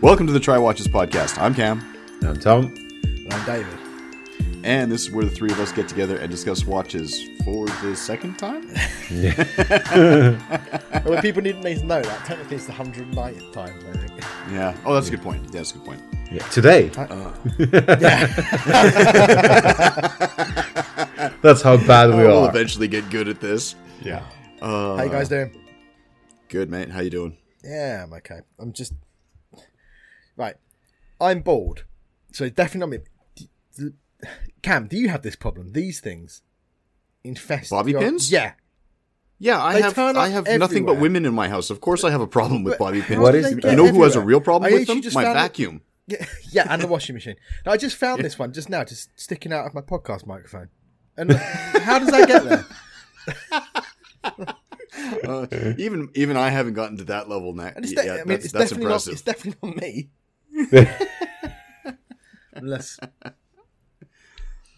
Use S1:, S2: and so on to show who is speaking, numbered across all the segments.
S1: Welcome to the Try Watches podcast. I'm Cam,
S2: I'm Tom.
S3: And I'm David.
S1: and this is where the three of us get together and discuss watches for the second time.
S3: Well, when people need, need to know that technically it's the 109th time. I think.
S1: Yeah. Oh, that's a good point. Yeah, that's a good point.
S2: Yeah. Today. That's how bad we
S1: we'll
S2: are.
S1: eventually get good at this.
S2: Yeah.
S1: Uh,
S3: How you guys doing?
S1: Good, mate. How you doing?
S3: Yeah, I'm okay. I'm just right. I'm bored, so definitely. not me. Cam, do you have this problem? These things infest
S1: Bobby
S3: your-
S1: pins?
S3: Yeah.
S1: Yeah, I
S3: They
S1: have. I have nothing but women in my house. Of course, I have a problem with
S3: But
S1: bobby pins.
S2: What is- you
S1: know who has a real problem
S3: I
S1: with them? My
S3: found it-
S1: vacuum.
S3: Yeah, yeah, and the washing machine. Now, I just found this one just now, just sticking out of my podcast microphone. And how does that get there?
S1: Uh, even even I haven't gotten to that level. Na-
S3: And it's, de-
S1: yeah,
S3: I mean,
S1: that's,
S3: it's
S1: that's
S3: definitely
S1: impressive.
S3: not. It's definitely not me. Unless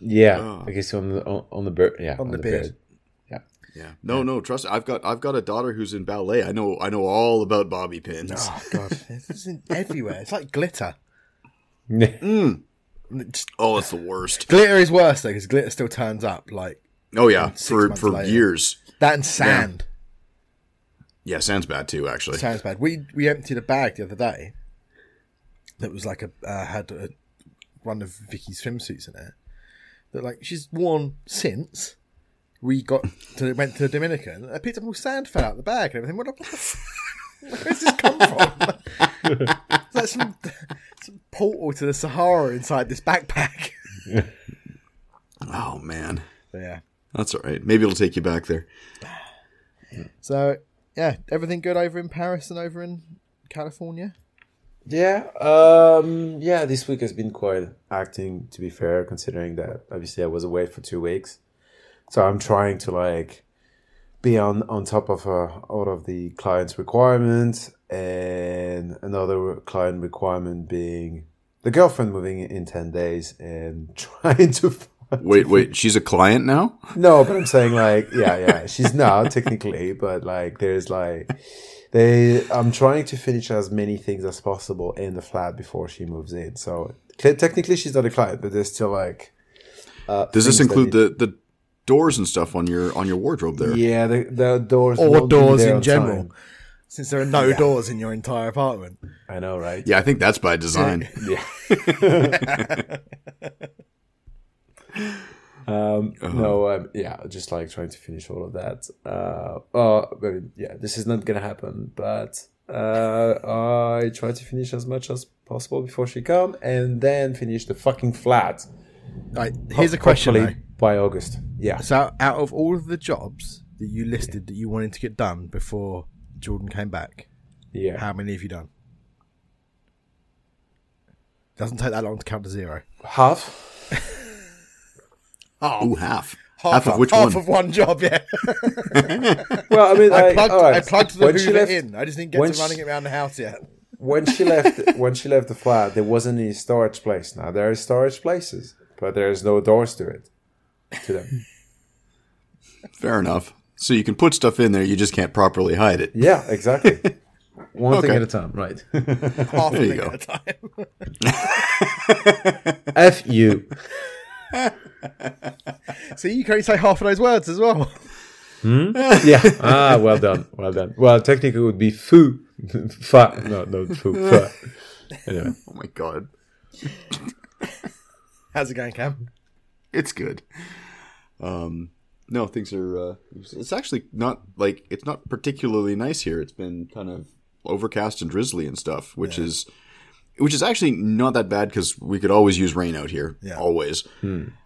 S2: Yeah.
S1: Oh.
S2: I guess on the on, on the beard. Yeah.
S3: On the beard.
S1: Yeah. Yeah. No, no. Trust. I've got I've got a daughter who's in ballet. I know I know all about bobby pins.
S3: Oh god, it's in everywhere. It's like glitter.
S1: Mm.
S3: It's-
S1: Oh, it's the worst.
S3: Glitter is worse though because glitter still turns up like
S1: Oh yeah, for for
S3: later.
S1: years.
S3: that and sand.
S1: Yeah, sounds bad too. Actually.
S3: Sounds bad. We we emptied a bag the other day that was like a uh, had a, one of Vicky's swimsuits in it that like she's worn since we got to went to the Dominican. I picked up all sand fell out the bag and everything. What, what Where's this come from? it's like some, some portal to the Sahara inside this backpack.
S1: Oh man,
S3: But yeah.
S1: that's all right. Maybe it'll take you back there.
S3: So yeah, everything good over in Paris and over in California.
S2: Yeah. Um. Yeah. This week has been quite acting. To be fair, considering that obviously I was away for two weeks, so I'm trying to like be on on top of uh, all of the client's requirements, and another client requirement being the girlfriend moving in ten days and trying to. find-
S1: Wait, wait. She's a client now.
S2: No, but I'm saying like, yeah, yeah, she's not technically, but like, there's like, they, I'm trying to finish as many things as possible in the flat before she moves in. So technically, she's not a client, but there's still like. Uh,
S1: Does this include the the doors and stuff on your on your wardrobe there?
S2: Yeah, the, the doors
S3: Or doors in general.
S2: time.
S3: Since there are no doors in your entire apartment.
S2: I know, right?
S1: Yeah, I think that's by design.
S2: Yeah. um, No, um, yeah, just like trying to finish all of that. Uh, uh, I mean, yeah, this is not gonna happen, but uh, I try to finish as much as possible before she come, and then finish the fucking flat.
S3: Right, here's a question though.
S2: By August. Yeah,
S3: So, out of all of the jobs that you listed that you wanted to get done before Jordan came back,
S2: yeah.
S3: how many have you done? Doesn't take that long to count to zero.
S2: Half.
S3: Half,
S1: Ooh, half. Half, of which
S3: half
S1: one?
S3: of one job. Yeah,
S2: Well, I mean,
S3: I
S2: like,
S3: plugged.
S2: all right,
S3: I plugged the
S2: when
S3: Hoover
S2: left-
S3: in. I just didn't get to
S2: she-
S3: running it around the house yet.
S2: when she left when she left the flat there wasn't any storage place now there are storage places but there's no doors to it to them
S1: Fair enough. So you can put stuff in there, you just can't properly hide it.
S2: yeah exactly one thing at a time right
S3: Half
S1: There
S3: a
S1: you go.
S3: at a time.
S2: f you
S3: See, you can only say half of those words as well.
S2: yeah ah well done well done well technically it would be foo fa no no foo fa anyway
S1: Oh my god.
S3: How's it going, Cam?
S1: It's good. Um no, things are uh it's actually not like it's not particularly nice here. It's been kind of overcast and drizzly and stuff, which is which is actually not that bad because we could always use rain out here,
S3: Yeah.
S1: always.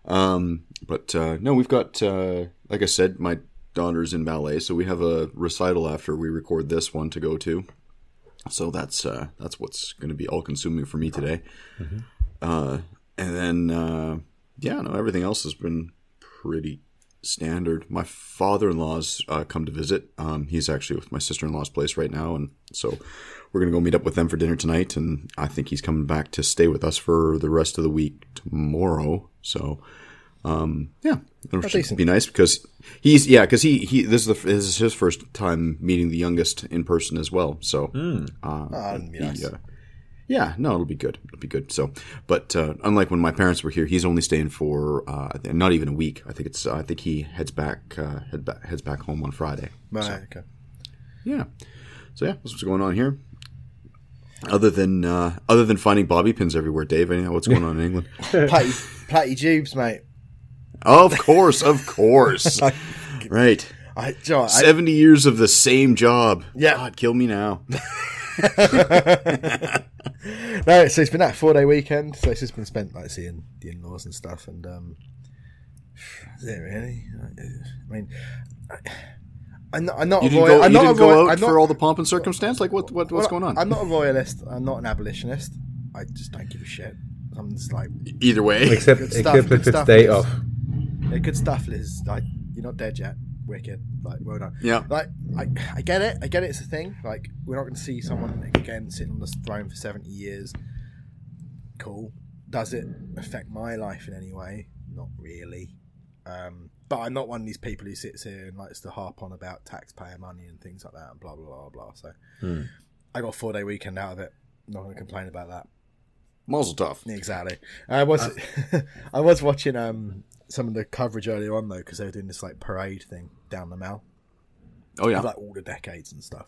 S1: Um, but uh, no, we've got uh, like I said, my daughter's in ballet, so we have a recital after we record this one to go to. So that's uh, that's what's going to be all consuming for me today. Uh, and then uh, yeah, no, everything else has been pretty standard. My father-in-law's uh, come to visit. Um, he's actually with my sister-in-law's place right now, and so we're gonna go meet up with them for dinner tonight. And I think he's coming back to stay with us for the rest of the week tomorrow. So um, yeah, it'll should be nice because he's yeah because he he this is the this is his first time meeting the youngest in person as well. So uh,
S3: that'd be
S1: he,
S3: nice.
S1: uh, Yeah, no, it'll be good. It'll be good. So, but uh, unlike when my parents were here, he's only staying for uh, not even a week. I think it's. I think he heads back uh, head back heads back home on Friday.
S3: Right. Okay.
S1: Yeah. So yeah, that's what's going on here. Other than uh, other than finding bobby pins everywhere, Dave. Anyhow, what's going on in England?
S3: Platty, platty joobs, mate.
S1: of course, of course. right.
S3: I, do you know what, I,
S1: Seventy years of the same job.
S3: Yeah.
S1: God, kill me now.
S3: no, so it's been that four day weekend. So it's just been spent like seeing the in laws and stuff. And um, is it really? I mean, I, I'm not. I'm not
S1: You didn't
S3: royal.
S1: go,
S3: I'm
S1: you didn't
S3: a
S1: go out
S3: not,
S1: for all the pomp and circumstance. Like what? what what's
S3: well,
S1: going on?
S3: I'm not a royalist. I'm not an abolitionist. I just don't give a shit. I'm just like,
S1: Either way.
S2: Except
S3: stuff,
S2: except
S3: good
S2: if it's
S3: stuff,
S2: day off.
S3: yeah, good stuff, Liz. Like, you're not dead yet. Wicked. Like, well done.
S1: Yeah.
S3: Like, I, I get it. I get it. It's a thing. Like, we're not going to see someone again sitting on the throne for 70 years. Cool. Does it affect my life in any way? Not really. Um, but I'm not one of these people who sits here and likes to harp on about taxpayer money and things like that and blah, blah, blah, blah. So I got a four day weekend out of it. Not going to complain about that.
S1: Mazel tov.
S3: Exactly. I was I was watching um some of the coverage earlier on though because they were doing this like parade thing down the Mall
S1: Oh yeah.
S3: like all the decades and stuff.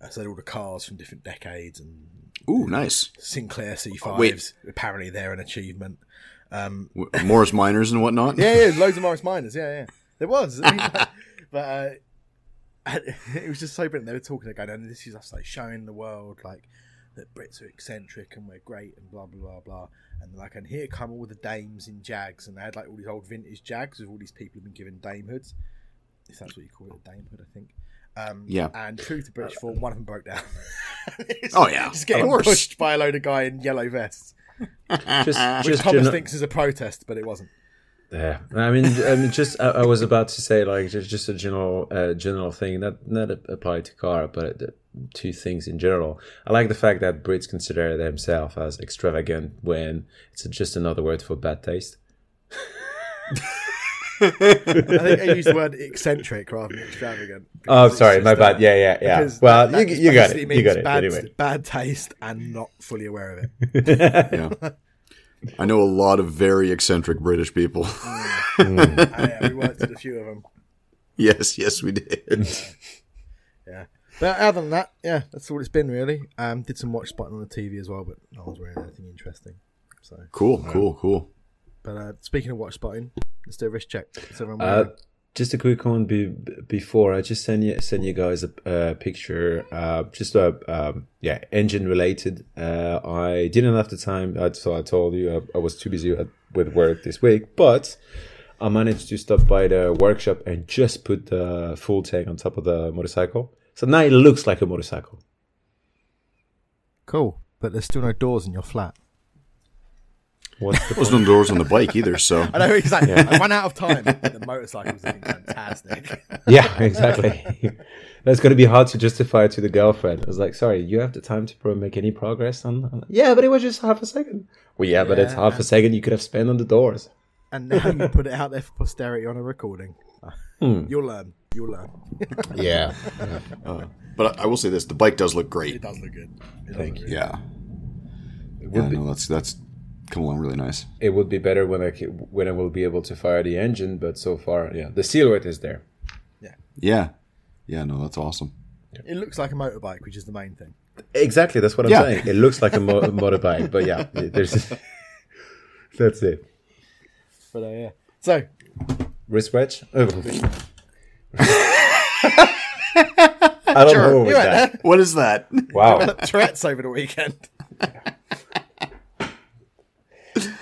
S3: Uh, so all the cars from different decades and
S1: Ooh, nice.
S3: Sinclair C5s.
S1: Wait.
S3: Apparently they're an achievement. Um,
S1: Morris Minors and whatnot.
S3: yeah, yeah, loads of Morris Minors. Yeah, yeah, there was. I mean, like, but uh, it was just so brilliant. They were talking, they're going, and this is us like showing the world like that Brits are eccentric and we're great and blah blah blah blah. And like, and here come all the dames in Jags, and they had like all these old vintage Jags with all these people who've been given damehoods, If that's what you call it, a damehood, I think. Um,
S1: Yeah.
S3: And true to British form, one of them broke down.
S1: Oh, yeah.
S3: just getting
S1: Of
S3: pushed by a load of guy in yellow vests,
S2: Just,
S3: which
S2: just
S3: Thomas
S2: geno-
S3: thinks is a protest, but it wasn't.
S2: Yeah, I mean, I mean, just I, I was about to say like just just a general uh, general thing, not not applied to car, but the two things in general. I like the fact that Brits consider themselves as extravagant when it's just another word for bad taste.
S3: I think I used the word eccentric rather than extravagant.
S2: Oh, sorry, my bad. Yeah, yeah, yeah. Well,
S3: that-
S2: you
S3: that
S2: you got it. You got it.
S3: Bad,
S2: Anyway,
S3: bad taste and not fully aware of it.
S1: Yeah. I know a lot of very eccentric British people.
S3: And, yeah, we worked with a few of them.
S1: yes, yes, we did.
S3: Yeah. But other than that, yeah, that's all it's been really. Um, did some watch spotting on the TV as well, but no one's wearing anything interesting. So,
S1: Cool, cool, cool.
S3: but uh, speaking of watch spotting, let's do a wrist check. So everyone
S2: Uh,
S3: wearing-
S2: just a quick one be, before I just send you send you guys a, picture, uh, just a um, yeah engine related. Uh, I didn't have the time, so I told you I, I was too busy with work this week, but I managed to stop by the workshop and just put the full tank on top of the motorcycle. So now it looks like a motorcycle.
S3: cool, but there's still no doors in your flat.
S2: What's the
S1: There was no doors on the bike either, so
S3: I know exactly. I ran out of time. but The motorcycle's looking fantastic.
S2: yeah, exactly. That's going to be hard to justify to the girlfriend. I was like, sorry, you have the time to make any progress on, on Yeah, but it was just half a second. Well, yeah, but it's half a second you could have spent on the doors.
S3: and now you put it out there for posterity on a recording. You'll learn. You'll learn.
S2: Yeah.
S1: uh, but I, I will say this: the bike does look great.
S3: It does look good. It
S2: Thank
S3: you. look
S1: Yeah,
S2: It
S1: yeah,
S2: would, be,
S1: no, that's that's come along really nice.
S2: it would be better when I ca- when I will be able to fire the engine, but so far, yeah, the silhouette is there.
S1: Yeah, yeah, Yeah. no, that's awesome.
S3: It looks like a motorbike, which is the main thing.
S2: Exactly, that's what I'm
S1: Yeah.
S2: saying. It looks like a mo- motorbike, but yeah, there's that's it.
S3: But uh, yeah. So
S2: Wristwatch. Oh. I don't know what was
S3: You went
S2: that.
S1: What is that?
S2: Wow.
S3: Tourette's over the weekend.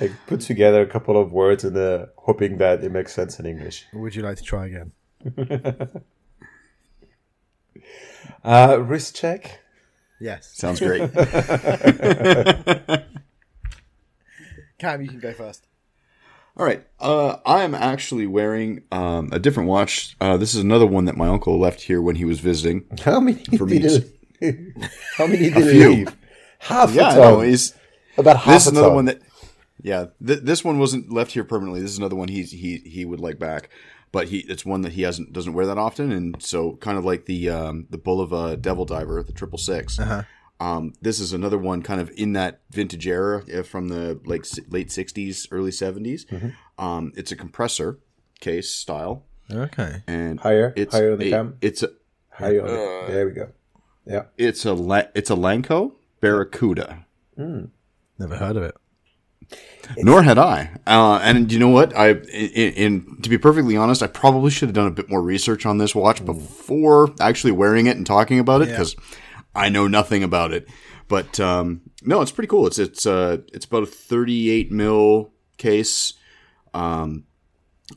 S2: Like put together a couple of words and uh, hoping that it makes sense in English.
S3: Would you like to try again?
S2: Uh, wrist check.
S3: Yes.
S1: Sounds great.
S3: Cam, you can go first.
S1: All right. Uh, I am actually wearing um, a different watch. Uh, this is another one that my uncle left here when he was visiting.
S2: How many
S1: For me,
S2: did How many did it
S1: few.
S2: leave? Half
S1: Yeah,
S2: a
S1: I
S2: ton.
S1: know. He's,
S2: About half
S1: this is
S2: a
S1: another
S2: ton.
S1: one that. Yeah, th- this one wasn't left here permanently. This is another one he he he would like back, but he it's one that he hasn't doesn't wear that often, and so kind of like the um, the Bulova Devil Diver, the triple six.
S3: Uh-huh.
S1: Um, this is another one kind of in that vintage era uh, from the like late '60s, early '70s. Um, it's a compressor case style,
S3: Okay.
S1: and
S2: Higher,
S1: it's
S2: higher on the
S1: a,
S2: cam.
S1: It's a
S2: Higher on the, there we go. Yeah.
S1: it's a La- it's a Lanco Barracuda.
S3: Never heard of it.
S1: Nor had I. Uh, and you know what? I, in, in to be perfectly honest, I probably should have done a bit more research on this watch before actually wearing it and talking about it because I know nothing about it. But um, no, it's pretty cool. It's it's uh, it's about a 38 mil case. Um,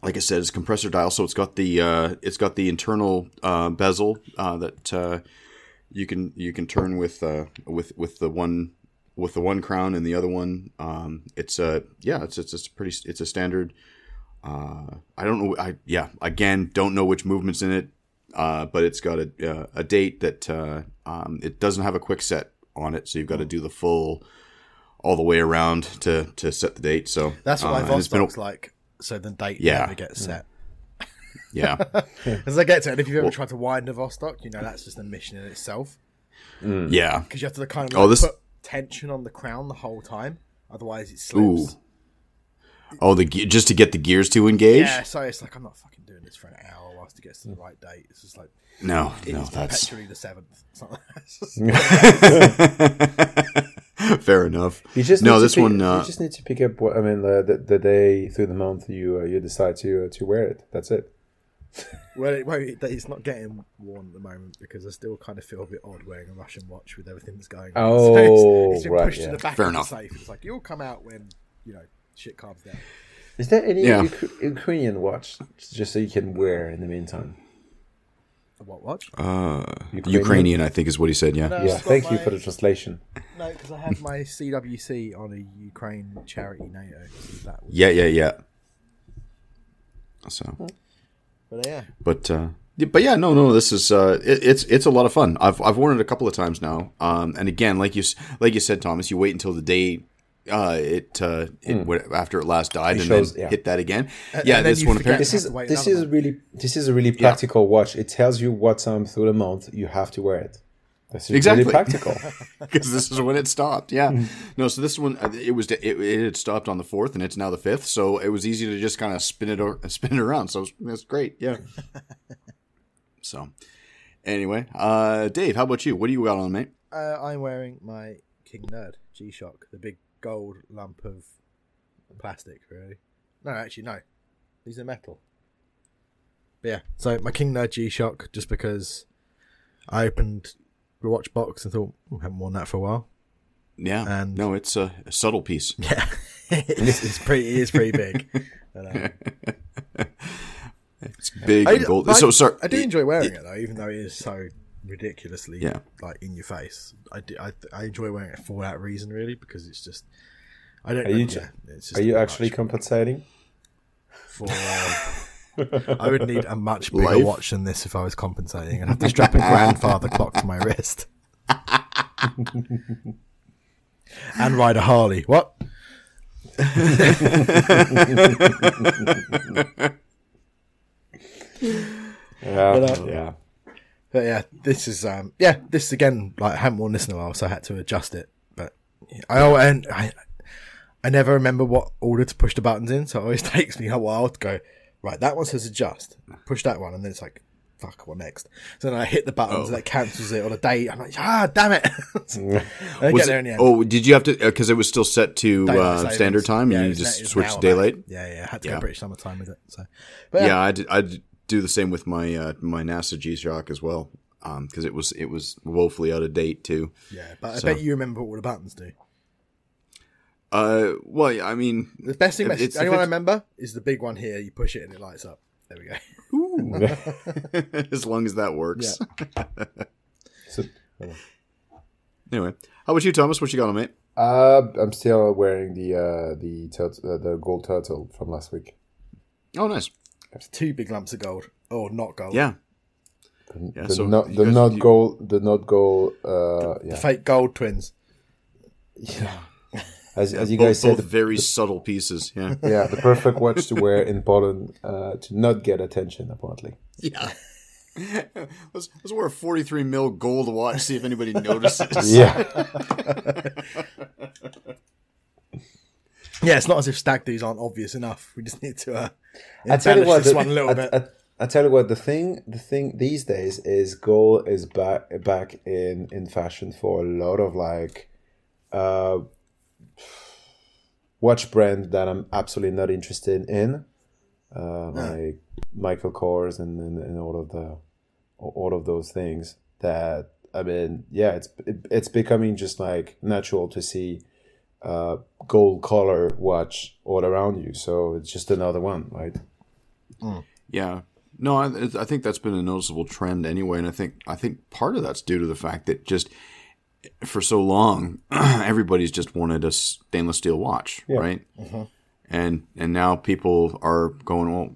S1: like I said, it's compressor dial, so it's got the uh, it's got the internal uh, bezel uh, that uh, you can you can turn with uh, with with the one with the one crown and the other one. Um, it's a yeah, it's it's it's pretty it's a standard. Uh, I don't know. I yeah, again, don't know which movements in it, uh, but it's got a uh, a date that uh, um, it doesn't have a quick set on it, so you've got to do the full all the way around to to set the date. So
S3: That's what
S1: uh,
S3: my
S1: and it's been
S3: Vostok's like. So the date
S1: Yeah.
S3: never gets set.
S1: yeah.
S3: As I get to it, and if you've ever tried to wind a Vostok, you know that's just a mission in itself.
S1: Yeah.
S3: Because you have to kind of
S1: Oh, this-
S3: put tension on the crown the whole time. Otherwise, it slips.
S1: Ooh. Oh, the ge- just to get the gears to engage?
S3: Yeah, so it's like I'm not fucking doing this for an hour whilst it gets to the right date. It's just like
S1: No,
S3: it
S1: no,
S3: is
S1: that's
S3: perpetually the seventh. Something like
S1: fair enough.
S2: You just
S1: no, this
S2: pick-
S1: one. Uh,
S2: you just need to pick up. What, I mean, the, the the day through the month you uh, you decide to uh, to wear it. That's it.
S3: Well, it, well, it, it's not getting worn at the moment because I still kind of feel a bit odd wearing a Russian watch with everything that's going on.
S2: Oh,
S3: it's, it's been
S2: right,
S3: pushed
S2: yeah.
S3: to the back
S1: Fair
S3: of
S1: enough.
S3: the safe. It's like you'll come out when you know shit calms down.
S2: Is there any
S1: Yeah.
S2: Uk- Ukrainian watch just so you can wear in the meantime?
S3: A what watch?
S1: uh,
S2: Ukrainian?
S1: Ukrainian, I think, is what he said. Yeah.
S3: No.
S2: yeah,
S3: I've got
S2: thank you for the translation.
S3: No, because I have my CWC on a Ukraine charity NATO. That
S1: Yeah, yeah, yeah. So,
S3: but yeah,
S1: but uh, yeah, but yeah, no, no, this is uh, it, it's it's a lot of fun. I've I've worn it a couple of times now. Um, and again, like you like you said, Thomas, you wait until the day. Uh, it uh, it wh- after it last died, and
S2: shows-
S1: then
S2: yeah.
S1: hit that again.
S3: And-
S1: yeah,
S3: and
S1: this one
S3: forget-
S1: apparently.
S2: This is this
S3: another
S2: is really this is a really practical watch. It tells you what time through the month you have to wear it. This is
S1: Exactly.
S2: really practical.
S1: because this is when it stopped. Yeah, no. So this one, uh, it was it, it had stopped on the fourth, and it's now the fifth. So it was easy to just kind of spin it or, spin it around. So that's great. Yeah. so anyway, uh, Dave, how about you? What do you got on, mate?
S3: uh, I'm wearing my King Nerd G Shock, the big gold lump of plastic. Really? No, actually, no. These are metal. But yeah, so my King Nerd G Shock, just because I opened the watch box and thought, "Hmm, haven't worn that for a while.
S1: Yeah,
S3: And-
S1: no, it's a, a subtle piece.
S3: Yeah, it's, it's pretty. It is pretty big. But, um,
S1: It's big
S3: I,
S1: and gold.
S3: I-
S1: so sorry.
S3: I do enjoy wearing it though, even though it is so ridiculously
S1: Yeah.
S3: like in your face. I, do, I I enjoy wearing it for that reason, really, because it's just. I don't.
S2: Are you
S3: yeah, it's just
S2: Are you actually
S3: much
S2: compensating?
S3: for? I would need a much bigger
S1: Life?
S3: watch than this if I was compensating. I'd have to strap a grandfather clock to my wrist. and ride a Harley. What?
S2: Yeah,
S3: But, uh,
S2: yeah.
S3: But yeah, this is um yeah, this again like I haven't worn this in a while, so I had to adjust it. But I oh and I I never remember what order to push the buttons in, so it always takes me a while to go right. That one says adjust, push that one, and then it's like fuck, what next? So then I hit the buttons and it cancels it on a date. I'm like ah damn it. I
S1: Was
S3: get there
S1: it-
S3: in the end.
S1: oh, did you have to? Because it was still set to uh, standard time,
S3: Yeah,
S1: and you just switched to daylight.
S3: Yeah, yeah. I had to
S1: Yeah.
S3: go British summertime with it. So, but
S1: Yeah, I did, I did do the same with my uh, my NASA G Shock as well, because it was it was woefully out of date too.
S3: yeah. But I bet you remember what all the buttons do.
S1: Uh, well, yeah, I mean,
S3: The best thing,
S1: If
S3: that's,
S1: it's-
S3: the only
S1: if
S3: one I remember is the big one here. You push it and it lights up. There we go.
S1: as long as that works.
S2: So,
S1: Anyway, how about you, Thomas? What you got on, mate?
S2: uh, I'm still wearing the uh, the turt- uh, the gold turtle from last week.
S1: Oh, nice.
S3: Two big lumps of gold. Oh, not gold.
S1: Yeah,
S2: The,
S1: Yeah,
S2: the
S1: so
S2: not the
S1: guys-
S2: not gold the not gold. Uh,
S3: The
S2: yeah,
S3: fake gold twins.
S2: as, as you
S1: both,
S2: guys said,
S1: both very subtle pieces. Yeah,
S2: yeah, the perfect watch to wear in Poland uh, to not get attention. Apparently,
S1: yeah. let's, let's wear a 43 mil gold watch, see if anybody notices.
S2: Yeah.
S3: Yeah, it's not as if stag do's aren't obvious enough. We just need to uh,
S2: I tell you
S3: embellish
S2: what,
S3: this
S2: the,
S3: one a little
S2: I,
S3: bit.
S2: I, I tell you what, the thing, the thing these days is gold is back back in in fashion for a lot of like uh, watch brand that I'm absolutely not interested in, uh, like Michael Kors and, and and all of the all of those things. That I mean, yeah, it's it, it's becoming just like natural to see uh, gold color watch all around you. So it's just another one, right?
S1: Yeah. No, I, I think that's been a noticeable trend anyway, and I think I think part of that's due to the fact that just for so long everybody's just wanted a stainless steel watch, right? Mm-hmm. And and now people are going well.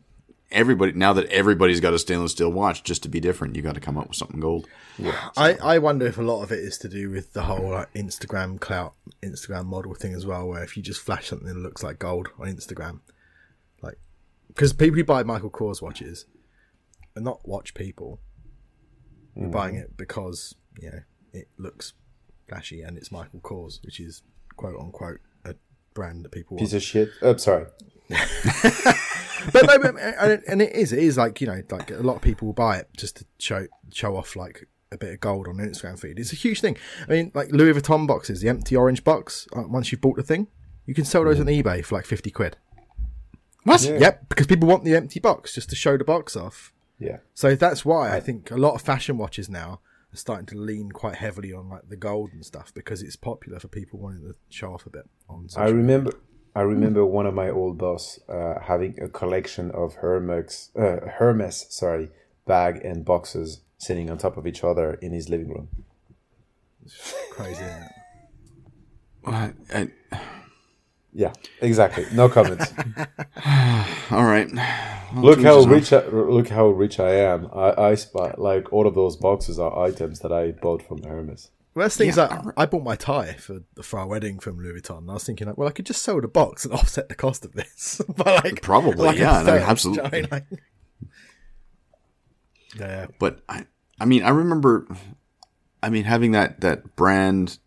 S1: Everybody now that everybody's got a stainless steel watch, just to be different, you got to come up with something gold.
S3: Yeah, I, I wonder if a lot of it is to do with the whole like, Instagram clout, Instagram model thing as well, where if you just flash something that looks like gold on Instagram, like because people who buy Michael Kors watches are not watch people. You're mm. buying it because you know it looks flashy and it's Michael Kors, which is quote unquote a brand that people want.
S2: Piece of shit. Oh, sorry.
S3: but no, but, and, it is, it is like you know, like a lot of people will buy it just to show show off like a bit of gold on an Instagram feed. It's a huge thing. I mean, like Louis Vuitton boxes, the empty orange box. Uh, once you've bought the thing, you can sell those on eBay for like fifty quid.
S1: What?
S3: Yep, because people want the empty box just to show the box off.
S2: Yeah.
S3: So that's why I think a lot of fashion watches now are starting to lean quite heavily on like the gold and stuff because it's popular for people wanting to show off a bit on.
S2: I
S3: Social.
S2: remember I remember one of my old boss uh, having a collection of Hermes uh, Hermes, sorry, bag and boxes sitting on top of each other in his living room.
S3: Crazy. Isn't it?
S1: I-
S2: Yeah, exactly. No comments.
S1: all right.
S2: look how
S1: each his own.
S2: rich I, look how rich I am. I I spy, like all of those boxes are items that I bought from Hermes.
S3: Well, that's the thing is like I bought my tie for for our wedding from Louis Vuitton. And I was thinking like, well, I could just sell the box and offset the cost of this. but like
S1: Probably,
S3: like
S1: yeah, no, absolutely.
S3: do you know what I mean? Like- yeah,
S1: but I, I mean, I remember, I mean, having that that brand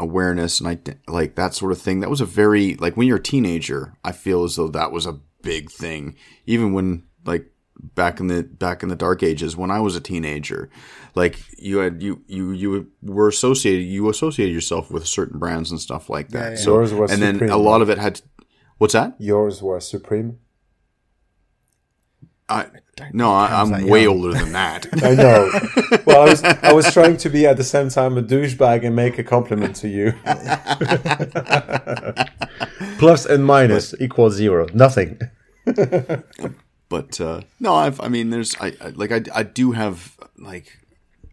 S1: awareness and I like that sort of thing. That was a very like when you're a teenager. I feel as though that was a big thing. Even when like back in the back in the dark ages when I was a teenager, like you had you you you were associated you associated yourself with certain brands and stuff like that.
S3: yeah.
S1: So
S2: Yours was
S1: and then a lot of it had. What's that?
S2: Yours was Supreme.
S1: I, no, I, I'm way
S3: young.
S1: older than that.
S2: I know. well, I was I was trying to be at the same time a douchebag and make a compliment to you. Plus and minus equals zero. Nothing.
S1: but uh, no, I've, I mean, there's, I, I like, I, I do have like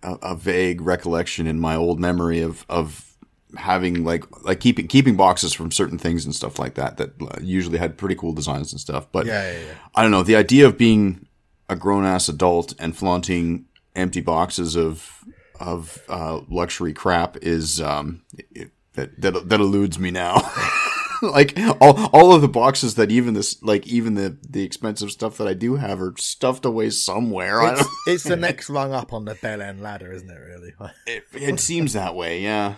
S1: a, a vague recollection in my old memory of of having like like keeping keeping boxes from certain things and stuff like that that uh, usually had pretty cool designs and stuff. But
S3: Yeah, yeah, yeah.
S1: I don't know the idea of being a grown ass adult and flaunting empty boxes of of uh, luxury crap is um, it, that that that eludes me now. like all all of the boxes that even this like even the the expensive stuff that I do have are stuffed away somewhere.
S3: It's, it's the next rung up on the bell end ladder, isn't it? Really?
S1: it, it seems that way. Yeah.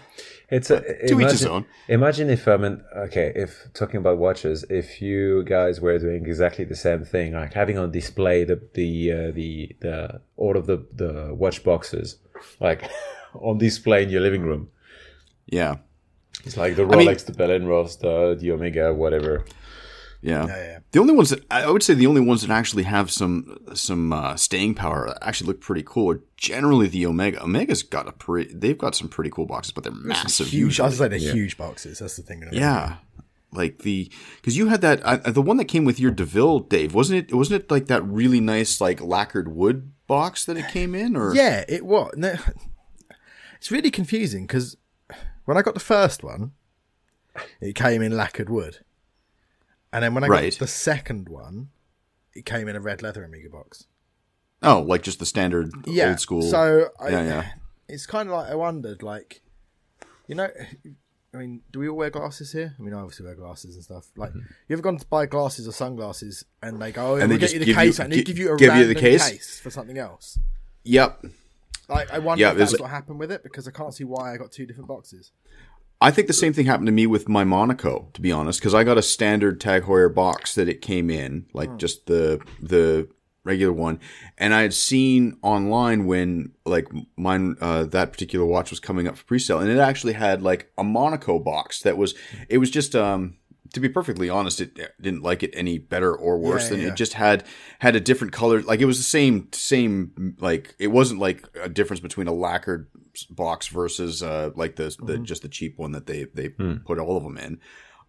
S2: It's a,
S1: To each
S2: imagine,
S1: his own.
S2: Imagine if I mean, okay, if talking about watches, if you guys were doing exactly the same thing, like having on display the the uh, the the all of the the watch boxes, like on display in your living room.
S1: Yeah.
S2: It's like the
S1: I mean-
S2: Rolex, the Bell Ross, the the Omega, whatever.
S1: Yeah.
S3: Yeah, yeah.
S1: The only ones that I would say the only ones that actually have some some uh, staying power actually look pretty cool are generally the Omega. Omega's got a pretty they've got some pretty cool boxes, but they're massive.
S3: Huge. I
S1: usually.
S3: was say they're huge boxes. That's the thing.
S1: Yeah. Like the because you had that uh, the one that came with your De Ville, Dave, wasn't it? Wasn't it like that really nice like lacquered wood box that it came in? Or
S3: Yeah, it was. No, it's really confusing because when I got the first one, it came in lacquered wood, and then when I
S1: Right.
S3: got the second one, it came in a red leather Omega box.
S1: oh, like just the standard
S3: Yeah,
S1: old school.
S3: So I,
S1: Yeah, yeah.
S3: it's kind of like I wondered, like, you know, I mean, do we all wear glasses here? I mean, I obviously wear glasses and stuff. Like, mm-hmm. you ever gone to buy glasses or sunglasses, and they go, "Oh,
S1: And they
S3: we'll get
S1: just
S3: you the
S1: give you-
S3: case," and they
S1: gi-
S3: give you a
S1: give you the
S3: random
S1: case?
S3: case for something else.
S1: Yep.
S3: Like, I wonder if that's what happened with it because I can't see why I got two different boxes.
S1: I think the same thing happened to me with my Monaco, to be honest, because I got a standard Tag Heuer box that it came in, like just the the regular one, and I had seen online when like mine uh, that particular watch was coming up for pre-sale, and it actually had like a Monaco box that was it was just um to be perfectly honest, it didn't like it any better or worse
S3: Yeah,
S1: than
S3: yeah.
S1: it just had had a different color. Like it was the same same like it wasn't like a difference between a lacquered box versus uh like the the just the cheap one that they they put all of them in.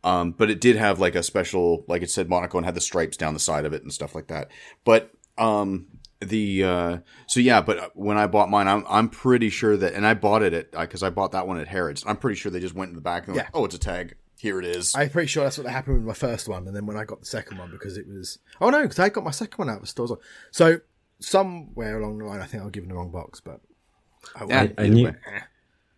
S1: Um, but it did have like a special, like it said Monaco and had the stripes down the side of it and stuff like that. But um, the uh, so yeah, but when I bought mine, I'm I'm pretty sure that, and I bought it at because I bought that one at Harrods. I'm pretty sure they just went in the back and were like, oh, it's a tag. Here it is.
S3: I'm pretty sure that's what happened with my first one, and then when I got the second one, because it was oh no, because I got my second one out of the stores. So somewhere along the line, I think I was given the wrong box, but oh,
S1: Yeah,
S3: well.
S2: I knew-
S1: way.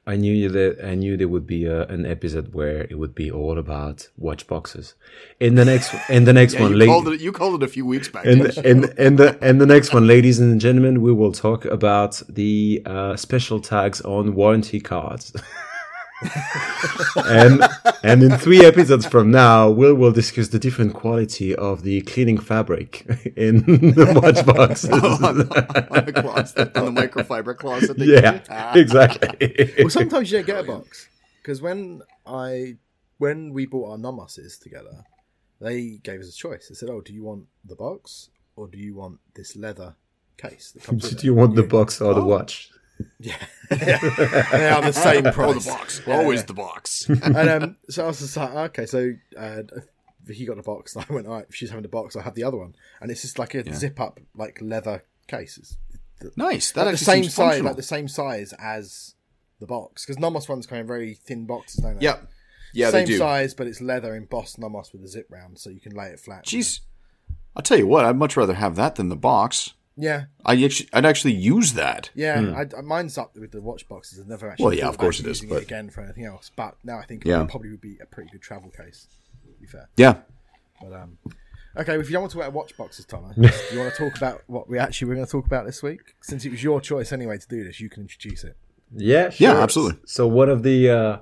S2: I knew that I knew there would be a, an episode where it would be all about watch boxes. In the next, in the next
S1: Yeah,
S2: one,
S1: you
S2: la-
S1: called it. You called it a few weeks back.
S2: in,
S1: didn't you?
S2: in, in the in the next one, ladies and gentlemen, we will talk about the uh, special tags on warranty cards. and and in three episodes from now, we will discuss the different quality of the cleaning fabric in the watch boxes.
S1: on, the, on the closet, on the microfiber closet. that you
S2: yeah.
S1: Ah.
S2: exactly.
S3: well, sometimes you don't get a box because when I when we bought our nomoses together, they gave us a choice. They said, "Oh, do you want the box or do you want this leather case that comes with
S2: Do
S3: it?"
S2: you want the box or the watch?
S3: Yeah, they are the same
S1: Oh, the box.
S3: Yeah,
S1: Always
S3: yeah.
S1: the box.
S3: and um, so I was just like, okay, so uh, Vicky got the box, and I went, all right, if she's having the box, I'll have the other one, and it's just like a zip up, like leather case. It's
S1: nice. That
S3: like the same size, like the same size as the box, because Nomos ones come in very thin boxes, don't they?
S1: yeah, yeah,
S3: same
S1: they do.
S3: size, but it's leather embossed Nomos with a zip round, so you can lay it flat.
S1: Jeez, I'll tell you what. I'd much rather have that than the box.
S3: Yeah,
S1: I actually, I'd actually use that.
S3: yeah. I, mine's up with the watch boxes. I've never actually.
S1: Hmm. Well, yeah, of course it is,
S3: using
S1: but-
S3: again for anything else. But now I think
S1: Yeah.
S3: it probably would be a pretty good travel case. To be fair.
S1: Yeah.
S3: But um, okay, if you don't want to wear watch boxes, Thomas, do you want to talk about what we actually were going to talk about this week? Since it was your choice anyway to do this, you can introduce it.
S2: Yeah,
S1: Yeah, absolutely.
S2: So one of the uh,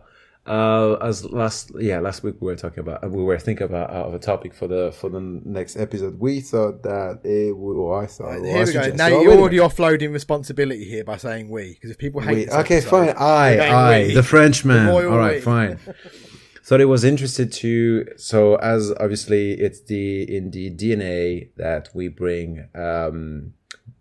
S2: uh, as last yeah last week we were talking about we were thinking about uh, of a topic for the for the next episode. We thought that it would, or I thought. I
S3: Here we go. Now you're already offloading responsibility here by saying we, because if people hate
S2: We-
S3: this
S2: okay,
S3: episode,
S2: fine. I, I,
S3: we.
S2: the Frenchman.
S3: The
S2: All right,
S3: we.
S2: fine. Thought it was interested to so as obviously it's the in the DNA that we bring um,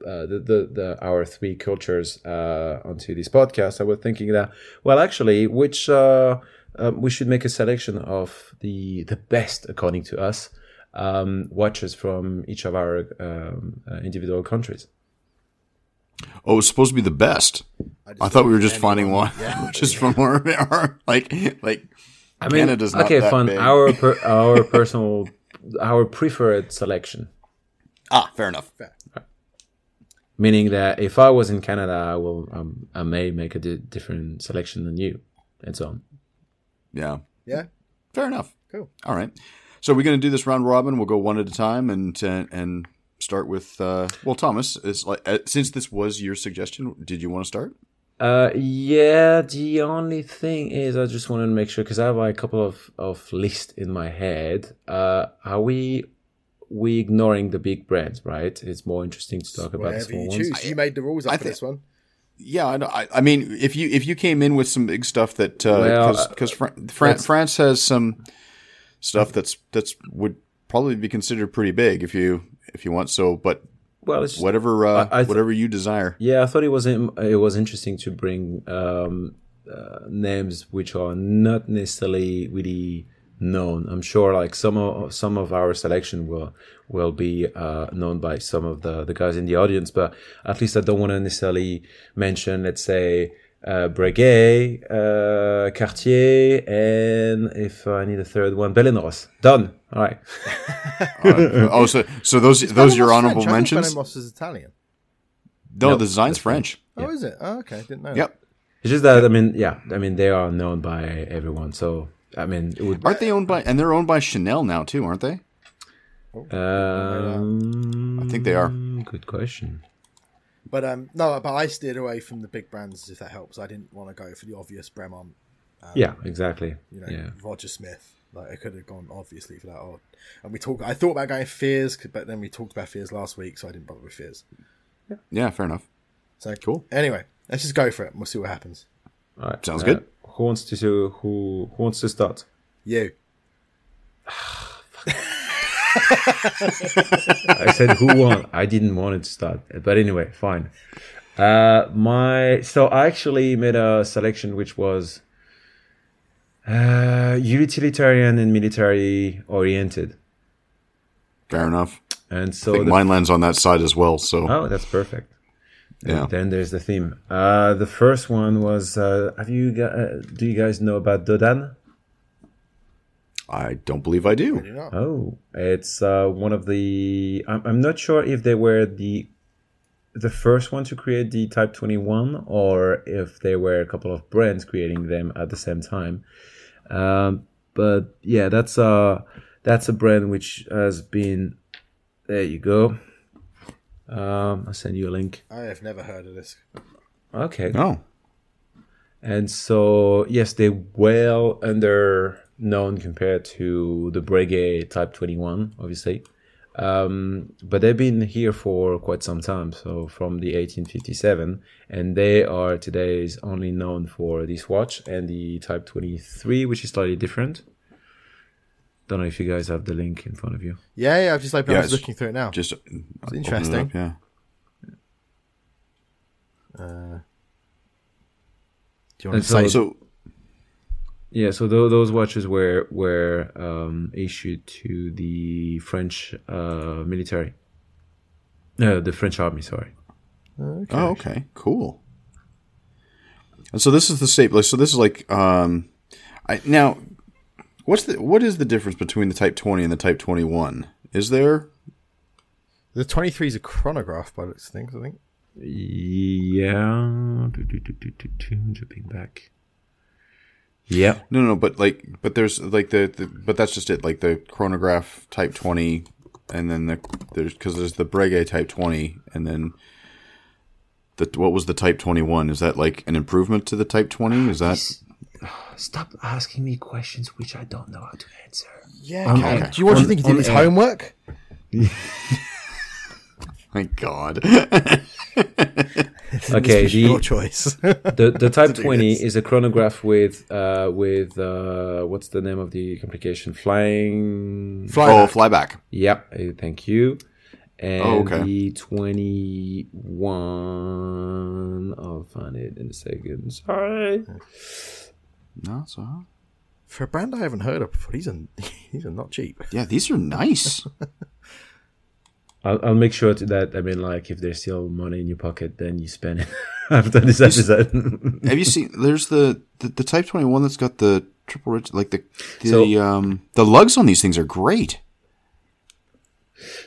S2: uh, the, the the our three cultures uh, onto this podcast. I was thinking that well, actually, which uh, um, we should make a selection of the the best according to us um, watches from each of our um, uh, individual countries.
S1: Oh, it was supposed to be the best.
S3: just
S1: I thought we were just
S3: anyone.
S1: finding one,
S3: Yeah.
S1: just from our, our like like.
S2: I mean,
S1: Canada's not
S2: okay,
S1: that
S2: fun.
S1: big.
S2: Our per, our personal, our preferred selection.
S1: Ah, fair enough.
S2: Meaning that if I was in Canada, I will, um, I may make a di- different selection than you, and so on.
S1: Yeah,
S3: Yeah,
S1: fair enough.
S3: cool.
S1: All right. So we're going to do this round robin. We'll go one at a time and uh, and start with uh, well, Thomas. Is like uh, since this was your suggestion, did you want to start?
S2: Uh, yeah. The only thing is, I just wanted to make sure because I have like a couple of of lists in my head. Uh, are we we ignoring the big brands? Right. It's more interesting to talk about the
S3: Whatever
S2: small
S3: you
S2: ones.
S3: choose. you made the rules up
S1: I
S3: for
S1: thi-
S3: this one.
S1: Yeah, I, know- I, I mean, if you if you came in with some big stuff that because
S2: uh,
S1: because Fran- Fran- France has some stuff that's that's would probably be considered pretty big if you if you want so, but
S2: Well, it's
S1: whatever uh,
S2: I- I th-
S1: whatever you desire.
S2: Yeah, I thought it was im- it was interesting to bring um, uh, names which are not necessarily really known. I'm sure like some of some of our selection will will be uh, known by some of the the guys in the audience, but at least I don't want to necessarily mention, let's say. Uh, Breguet, uh, Cartier, and if I need a third one, Bell & Ross. Done. All right.
S1: oh, so so those those your
S3: Bell & Ross
S1: honorable
S3: French. I think
S1: mentions?
S3: Bell & Ross is Italian.
S1: No,
S2: No,
S1: the design's
S2: that's
S1: French.
S3: Oh, is it? Oh, okay. Didn't know.
S1: Yep.
S2: It's just that I mean, yeah, I mean they are known by everyone, so I mean it would.
S1: Aren't they owned by and they're owned by Chanel now too, aren't they?
S2: Um,
S1: I think they are.
S2: Good question.
S3: But um, no, but I steered away from the big brands if that helps. I didn't want to go for the obvious Bremont,
S2: yeah, exactly.
S3: you know,
S2: yeah.
S3: Roger Smith. Like I could have gone obviously for that. Or, and we talked. I thought about going Fears, but then we talked about Fears last week, so I didn't bother with Fears.
S1: Yeah, fair enough.
S3: So
S1: Cool.
S3: Anyway, let's just go for it. and We'll see what happens.
S2: All right.
S1: Sounds
S2: uh,
S1: good.
S2: Who wants to who who wants to start?
S3: You.
S2: I said who won. I didn't want it to start, but anyway, fine. Uh, my so I actually made a selection which was uh, utilitarian and military oriented,
S1: Fair enough.
S2: and
S1: I
S2: so
S1: think
S2: the,
S1: mine lands on that side as well. So
S2: oh, that's perfect.
S1: Yeah,
S2: Then there's the theme. Uh, the first one was uh, have you gu- uh, do you guys know about Dodane?
S1: I don't believe I do.
S3: You know.
S2: Oh, it's uh, one of the. I'm, I'm not sure if they were the the first one to create the Type 21 or if they were a couple of brands creating them at the same time. Um, but yeah, that's a that's a brand which has been. There you go. Um, I'll send you a link.
S3: I have never heard of this.
S2: Okay.
S1: Oh,
S2: And so, yes, they well under known compared to the Breguet Type 21, obviously. Um, but they've been here for quite some time, so from the 1857, and they are today is only known for this watch and the Type 23, which is slightly different. Don't know if you guys have the link in front of you.
S3: Yeah, yeah. I've just opened.
S1: Yeah,
S3: I was looking through it now.
S1: just open it
S3: interesting.
S1: up, yeah.
S3: Uh, do you want
S2: And
S3: to
S2: so-
S3: say?
S1: So
S2: Yeah, so tho- those watches were were um, issued to the French uh, military, no, the French army. Sorry.
S3: Okay.
S1: Oh, okay, cool. And so this is the same. like, So this is like, um, I now, what's the what is the difference between the Type Twenty and the Type Twenty One? Is there?
S3: The 23 is a chronograph by looks of things, I think.
S2: Yeah, do, do, do, jumping back. Yeah,
S1: No, no, but like, but there's like the, the but that's just it. Like the chronograph Type Twenty, and then the there's because there's the Breguet Type Twenty, and then the what was the Type Twenty One? Is that like an improvement to the Type Twenty? Is that?
S2: Stop asking me questions which I don't know how to answer.
S3: Yeah.
S2: Um,
S3: okay.
S2: on-
S3: Do you want
S2: on-
S3: to think he did his
S2: air.
S3: homework?
S1: My God.
S2: Okay,
S3: This was
S2: the-
S3: your choice.
S2: The the Type Twenty
S3: this.
S2: is a chronograph with uh with uh what's the name of the complication? Flying.
S3: Fly
S1: oh,
S3: back.
S1: flyback.
S2: Yep, uh, thank you. And
S1: Oh, okay.
S2: the 21, I'll find it in a second. Sorry.
S1: No, so
S3: For a brand I haven't heard of before, these are these are not cheap.
S1: yeah, these are nice.
S2: I'll, I'll make sure to that. I mean, like, if there's still money in your pocket, then you spend it after this episode.
S1: Have you seen? There's the, the the Type Twenty One that's got the triple rich, like the the
S2: So-
S1: um the lugs on these things are great.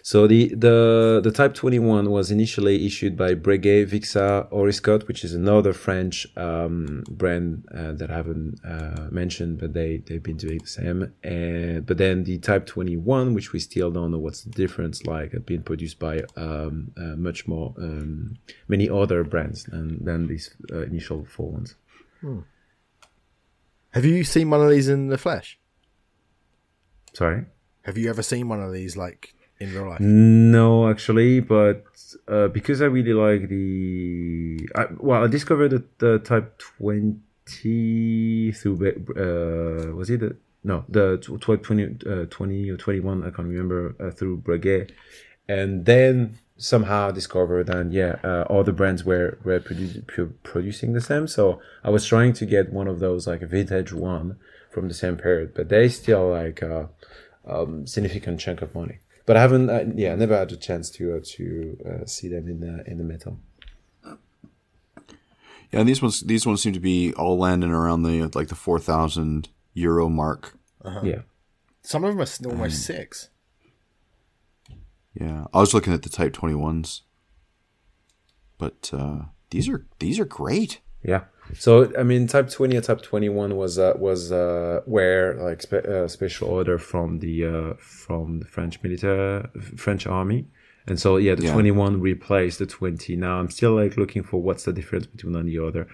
S2: So the, the the Type 21 was initially issued by Breguet Vixa Auricoste, which is another French um, brand uh, that I haven't uh, mentioned, but they they've been doing the same. And but then the Type 21, which we still don't know what's the difference like, have been produced by um, uh, much more um, many other brands than than these uh, initial four ones.
S3: Have you seen one of these in the flesh?
S2: Sorry.
S3: Have you ever seen one of these like in real life?
S2: No, actually, but uh, because I really like the I, well, I discovered the, Type Twenty through uh, was it the no the tw- tw- 20, uh, 20 or twenty one I can't remember uh, through Breguet, and then somehow discovered and yeah uh, all the brands were were produ- producing the same. So I was trying to get one of those like a vintage one from the same period, but they still like. Uh, um, significant chunk of money. But I haven't, uh, yeah, I never had a chance to uh, to uh, see them in the in the metal.
S1: Yeah, and these ones these ones seem to be all landing around the like the four thousand euro mark.
S2: Yeah,
S3: Some of them are s- almost six.
S1: Yeah, I was looking at the Type Twenty Ones, but uh, these are these are great.
S2: yeah. So I mean, Type Twenty or Type Twenty One was uh, was uh, where like spe- uh, special order from the uh, from the French military French army, And so yeah, the
S1: Yeah.
S2: 21 replaced the 20. Now I'm still like looking for what's the difference between one and the other.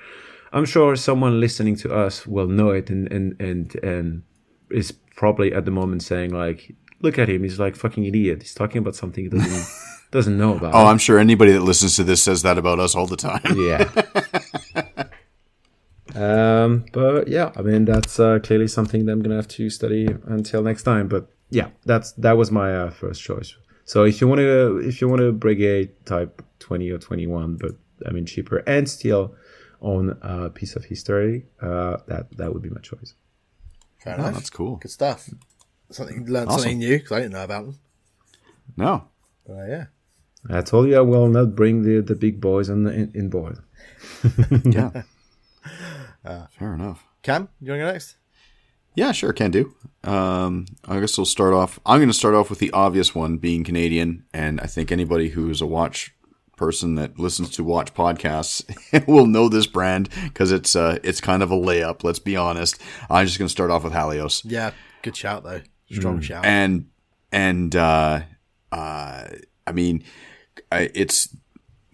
S2: I'm sure someone listening to us will know it and and and and is probably at the moment saying like, look at him, he's like fucking idiot. He's talking about something he doesn't doesn't know about.
S1: Oh, I'm sure anybody that listens to this says that about us all the time.
S2: yeah. um, but yeah, I mean that's uh, clearly something that I'm gonna have to study until next time. But yeah, that's that was my uh, first choice. So if you want to, if you want a Breguet type 20 or 21, but I mean cheaper and still on a piece of history, uh, that that would be my choice.
S3: Fair
S1: Oh,
S3: enough.
S1: that's cool.
S3: Good stuff. Something learned
S1: Awesome.
S3: something new because I didn't know about them.
S1: No.
S3: Uh, yeah,
S2: I told you I will not bring the the big boys on the, in, in board.
S1: Yeah. Fair enough.
S3: Cam, you want to go next?
S1: Yeah, sure, can do. Um, I guess we'll start off. I'm going to start off with the obvious one, being Canadian, and I think anybody who's a watch person that listens to watch podcasts will know this brand because it's uh, it's kind of a layup. Let's be honest. I'm just going to start off with Halios.
S3: Yeah, good shout though. Strong shout.
S1: and and uh, uh, I mean, I, it's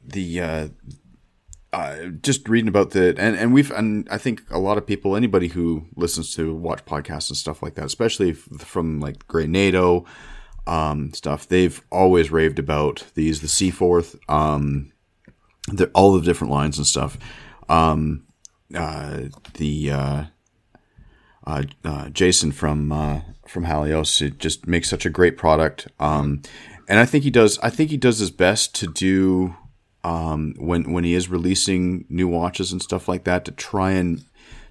S1: the uh, uh, just reading about the and and we've and I think a lot of people, anybody who listens to watch podcasts and stuff like that, especially from like Grey NATO um, stuff, they've always raved about these the Seaforth, um, the, all the different lines and stuff. Um, uh, the uh, uh, uh, Jason from uh, from Halios it just makes such a great product. Um, and I think he does. I think he does his best to do um, when when he is releasing new watches and stuff like that to try and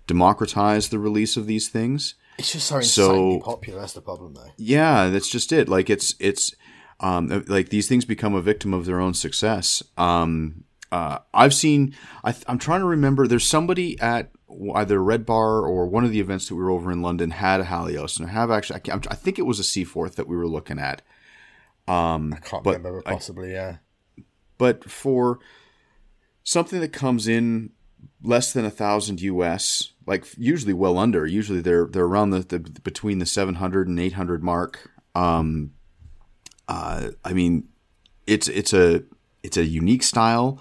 S1: democratize the release of these things.
S3: it's just so
S1: so-
S3: popular. That's the problem though.
S1: Yeah, that's just it. Like it's it's um, like these things become a victim of their own success. Um, uh, I've seen. I th- I'm trying to remember. There's somebody at either Red Bar or one of the events that we were over in London had a Halios, and I have actually. I, I think it was a Seaforth that we were looking at. Um,
S3: I can't
S1: But
S3: remember, but
S1: I-
S3: possibly yeah.
S1: But for something that comes in less than a thousand US, like usually well under, usually they're they're around the, the between the 700 and 800 mark. Um, uh, I mean, it's it's a it's a unique style.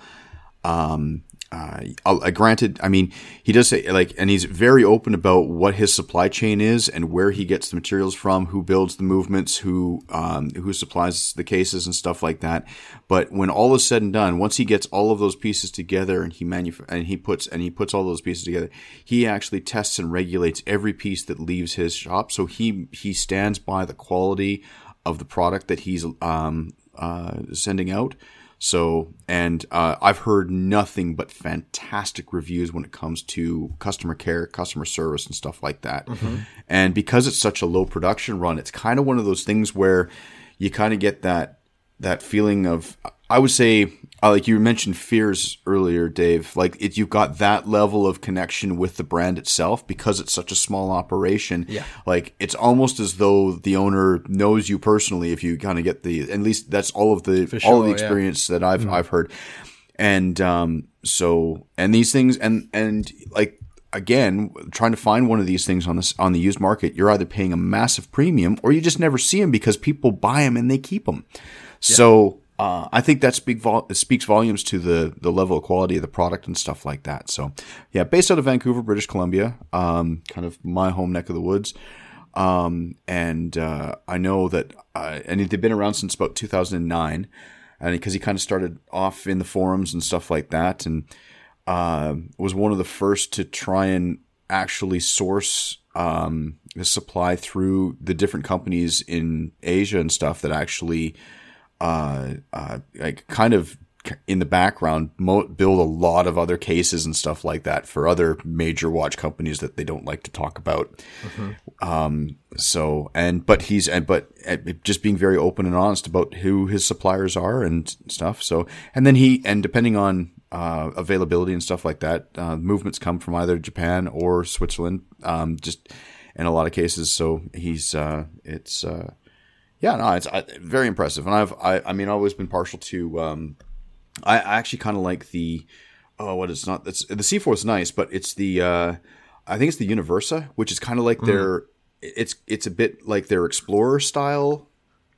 S1: Um, uh, uh, granted, I mean, he does say like, and he's very open about what his supply chain is and where he gets the materials from, who builds the movements, who um, who supplies the cases and stuff like that. But when all is said and done, once he gets all of those pieces together and he manuf- and he puts and he puts all those pieces together, he actually tests and regulates every piece that leaves his shop. So he he stands by the quality of the product that he's um, uh, sending out. So, and uh, I've heard nothing but fantastic reviews when it comes to customer care, customer service, and stuff like that. And because it's such a low production run, it's kind of one of those things where you kind of get that that feeling of I would say uh, like you mentioned fears earlier, Dave. Like it, you've got that level of connection with the brand itself because it's such a small operation.
S3: Yeah.
S1: Like it's almost as though the owner knows you personally. If you kind of get the at least that's all of the all of the
S3: sure, yeah.
S1: experience that I've I've heard. And um, so and these things and and like again trying to find one of these things on this on the used market you're either paying a massive premium or you just never see them because people buy them and they keep them so uh, I think that speak vol- speaks volumes to the the level of quality of the product and stuff like that. So, yeah, based out of Vancouver, British Columbia, um, kind of my home neck of the woods. Um, and uh, I know that, uh, and they've been around since about 2009, and because he kind of started off in the forums and stuff like that, and uh, was one of the first to try and actually source um, the supply through the different companies in Asia and stuff that actually uh, uh, like kind of in the background mo- build a lot of other cases and stuff like that for other major watch companies that they don't like to talk about. Um, so and but he's and but uh, just being very open and honest about who his suppliers are and stuff. So and then he and depending on uh, availability and stuff like that, uh, movements come from either Japan or Switzerland. Um, just in a lot of cases. So he's uh, it's. Yeah, no, it's very impressive, and I've, I, I mean, I've always been partial to. Um, I, I actually kind of like the, oh, what is not? It's the Seaforth is nice, but it's the, uh, I think it's the Universa, which is kind of like their, it's it's a bit like their Explorer style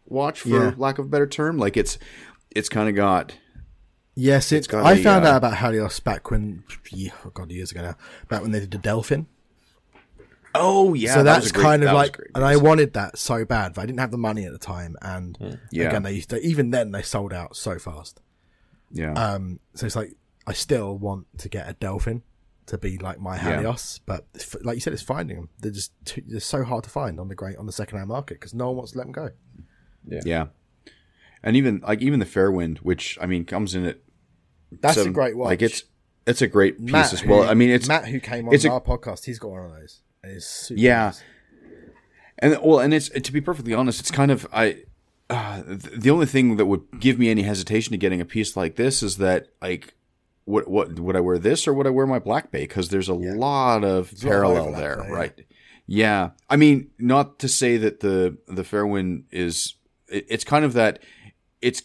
S1: watch, for
S3: Yeah.
S1: lack of a better term. Like it's, it's kind of got
S3: Yes, it,
S1: got
S3: I
S1: a,
S3: found
S1: uh,
S3: out about Halios back when, yeah, oh god, years ago now. Back when they did the Delfin.
S1: Oh yeah.
S3: so
S1: that was
S3: that's
S1: great-
S3: kind of
S1: that
S3: like, and I wanted that so bad, but I didn't have the money at the time. And
S1: Hmm. Yeah.
S3: again, they used to, even then they sold out so fast.
S1: yeah
S3: Um, so it's like I still want to get a Delfin to be like my
S1: Yeah.
S3: Halios, but f- like you said, it's finding them. They're just too, they're so hard to find on the great on the second hand market because no one wants to let them go.
S1: yeah. Yeah. And even like even the Fairwind, which I mean comes in at
S3: That's
S1: seven-
S3: a great watch.
S1: Like it's it's a great piece
S3: Matt,
S1: as well.
S3: who-
S1: I mean it's
S3: Matt who came on
S1: it's a-
S3: our podcast. He's got one of those.
S1: Yeah.
S3: nice.
S1: And well, and it's to be perfectly honest, it's kind of I. Uh, the only thing that would give me any hesitation to getting a piece like this is that like, what what would I wear this or would I wear my Black Bay? Because there's a lot of
S3: a lot of
S1: parallel there,
S3: yeah.
S1: right? Yeah, I mean, not to say that the the Fairwind is. It, it's kind of that. It's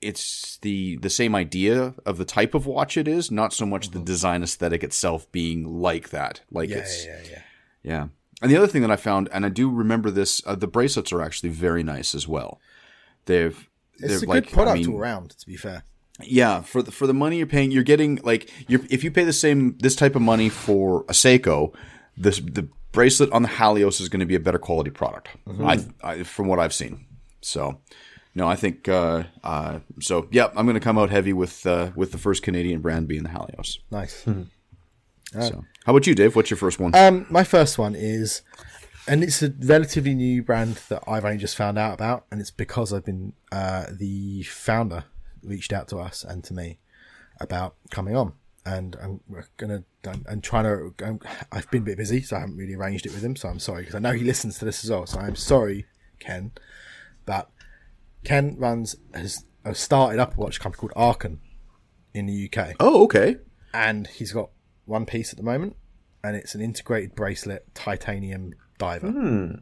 S1: it's the the same idea of the type of watch it is, not so much the design aesthetic itself being like that. Like
S3: Mm-hmm. Yeah,
S1: it's
S3: yeah, yeah, yeah.
S1: yeah. And the other thing that I found, and I do remember this, uh, the bracelets are actually very nice as well. They've,
S3: It's
S1: they're
S3: a
S1: like,
S3: good product
S1: I mean,
S3: all around. To be fair,
S1: yeah, for the for the money you're paying, you're getting like you're if you pay the same this type of money for a Seiko, this the bracelet on the Halios is going to be a better quality product. I, I from what I've seen. So, no, I think uh, uh, so. Yeah, I'm going to come out heavy with uh, with the first Canadian brand being the Halios.
S3: nice.
S1: So, how about you, Dave? What's your first one?
S3: Um, my first one is, and it's a relatively new brand that I've only just found out about, and it's because I've been uh, the founder reached out to us and to me about coming on, and I'm gonna I'm, I'm trying to. I'm, I've been a bit busy, so I haven't really arranged it with him. So I'm sorry because I know he listens to this as well. So I'm sorry, Ken, but Ken runs has, has started up a watch company called Arkan in the UK
S1: oh, okay.
S3: and he's got one piece at the moment, and it's an integrated bracelet titanium diver.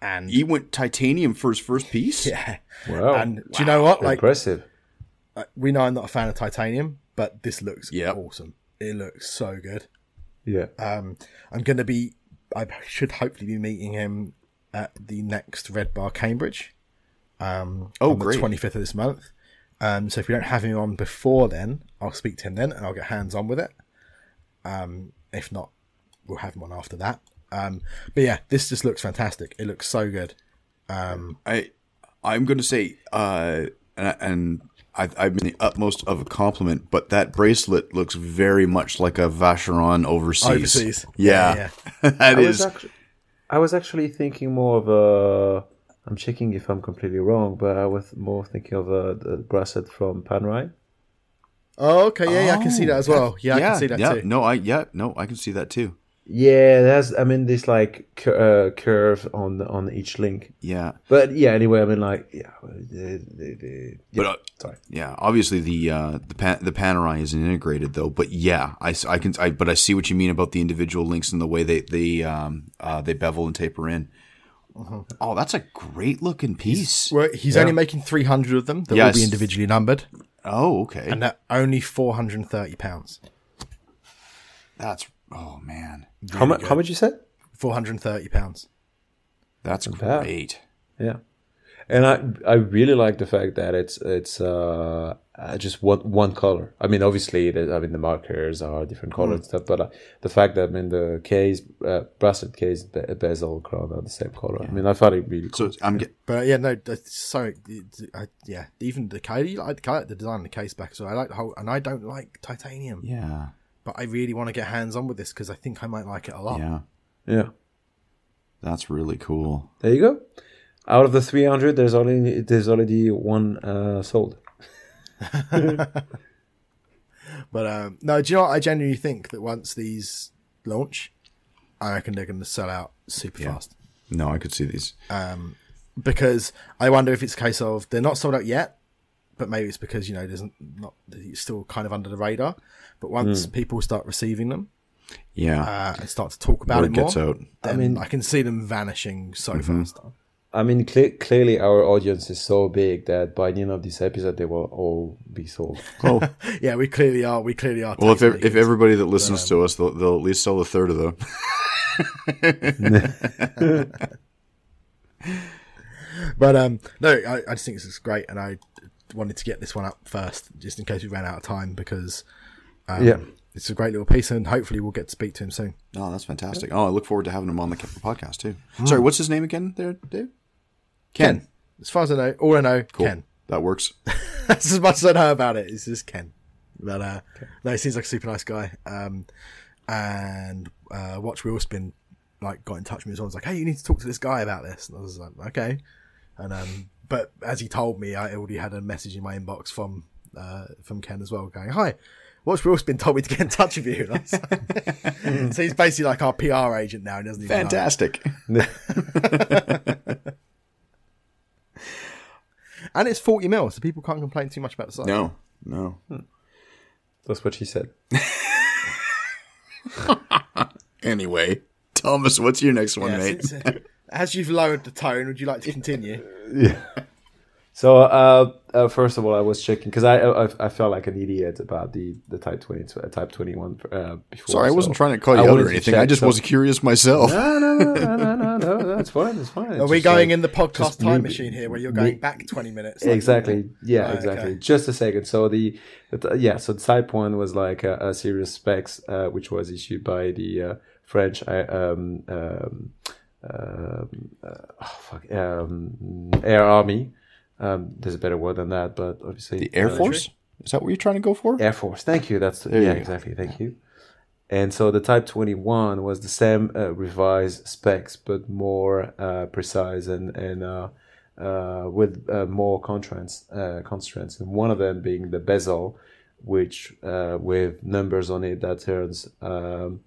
S3: And
S1: He went titanium for his first piece.
S3: yeah,
S2: Wow.
S3: and do you know what? Like
S2: Impressive.
S3: uh, we know I'm not a fan of titanium, but this looks
S1: Yep.
S3: awesome. It looks so good.
S2: Yeah.
S3: Um, I'm going to be. I should hopefully be meeting him at the next Red Bar Cambridge. Um,
S1: Oh,
S3: on
S1: great.
S3: the 25th of this month. Um, so if we don't have him on before then, I'll speak to him then, and I'll get hands on with it. Um, if not, we'll have one after that. Um, but yeah, this just looks fantastic. It looks so good. Um,
S1: I I'm going to say, uh, and, and I, I've been the utmost of a compliment, but that bracelet looks very much like a Vacheron overseas.
S3: Overseas.
S1: yeah,
S3: Yeah,
S1: that
S2: I was actually, I was actually thinking more of a. I'm checking if I'm completely wrong, but I was more thinking of a the bracelet from Panerai.
S3: Oh, okay. Yeah, yeah, I can see that as well. Yeah, I can see that
S1: yeah.
S3: too.
S1: No, I yeah, no, I can see that too.
S2: Yeah, there's. I mean, this like cur- uh, curve on on each link.
S1: Yeah,
S2: But yeah, anyway, I mean, like, yeah, the, the, the,
S1: but
S2: yeah,
S1: uh,
S2: sorry.
S1: yeah, obviously the uh, the pan- the Panerai isn't integrated though. But yeah, I, I can I but I see what you mean about the individual links and the way they they um uh, they bevel and taper in. Oh, that's a great looking piece.
S3: Well, he's only making 300 of them that will be individually numbered,
S1: Oh, okay.
S3: and they're only 430 pounds.
S1: That's oh man,
S2: How much? How much you said?
S3: 430 pounds.
S1: that's great.
S2: Yeah, and I I really like the fact that it's it's uh, uh just one one color. I mean, obviously, is, I mean the markers are different colors and stuff, but uh, the fact that I mean the case, uh, bracelet case, be- bezel, crown are the same color. I mean, I thought it really cool.
S1: So I'm get,
S3: But yeah, no, that's so I, yeah, even the case, I like, I like the design of the case back. So I like the whole, and I don't like titanium,
S1: yeah,
S3: but I really want to get hands on with this because I think I might like it a lot.
S1: yeah.
S2: yeah.
S1: That's really cool.
S2: There you go. Out of the three hundred, there's only there's already one uh, sold.
S3: But um, no, do you know what? I genuinely think that once these launch, I reckon they're going to sell out super fast.
S1: No, I could see these.
S3: Because I wonder if it's a case of they're not sold out yet, but maybe it's because you know there's not it's still kind of under the radar. But once people start receiving them
S1: Yeah,
S3: uh, and start to talk about
S1: word
S3: it more,
S1: gets out.
S3: then I mean I can see them vanishing so fast.
S2: I mean, cle clearly our audience is so big that by the end of this episode, they will all be sold.
S1: Oh,
S3: Yeah, we clearly are. We clearly are.
S1: well, if ev- if everybody that listens to us, they'll, they'll at least sell a third of them.
S3: But um, no, I, I just think this is great, and I wanted to get this one up first, just in case we ran out of time, because um,
S2: Yeah.
S3: it's a great little piece, and hopefully we'll get to speak to him soon.
S1: Oh, that's fantastic. Oh, I look forward to having him on the podcast too. Sorry, what's his name again there, Dave? Ken.
S3: As far as I know, all I know,
S1: Cool.
S3: Ken.
S1: That works.
S3: That's as much as I know about it. It's just Ken. But uh, no, he seems like a super nice guy. Um, and uh, Watch Wheel Spin like got in touch with me as well. I was like, "Hey, you need to talk to this guy about this." And I was like, "Okay." And um, but as he told me, I already had a message in my inbox from uh, from Ken as well, going, "Hi." Watch Wheel Spin told me to get in touch with you. And I was like- so he's basically like our PR agent now. He doesn't even know.
S1: Fantastic.
S3: And it's forty mil, so people can't complain too much about the size.
S1: No, no.
S2: That's what she said.
S1: Anyway, Thomas, what's your next one,
S3: Yeah,
S1: mate?
S3: uh, as you've lowered the tone, would you like to continue?
S2: So uh, uh, first of all, I was checking because I, I I felt like an idiot about the the Type Twenty uh, Type Twenty One uh, before.
S1: Sorry, I wasn't trying to call you
S2: I
S1: out or anything. I just
S2: so-
S1: was curious myself.
S2: No, no, no, no, no, no, no, that's fine. That's fine.
S3: Are we going in the podcast time machine here, where you're going
S2: me-
S3: back twenty minutes? like-
S2: exactly yeah exactly
S3: okay.
S2: just a second so the, the yeah so the type 1 was like a, a series specs uh, which was issued by the uh, french um, um, um, uh, oh, fuck, um, air army um, there's a better word than that but obviously
S1: The Air
S2: uh,
S1: Force? Is that what you're trying to go for?
S2: Air Force. Thank you. That's
S1: There
S2: yeah,
S1: you
S2: exactly. Thank you. And so the Type 21 was the same uh, revised specs, but more uh, precise and and uh, uh, with uh, more constraints. Uh, constraints, and one of them being the bezel, which uh, with numbers on it that turns um,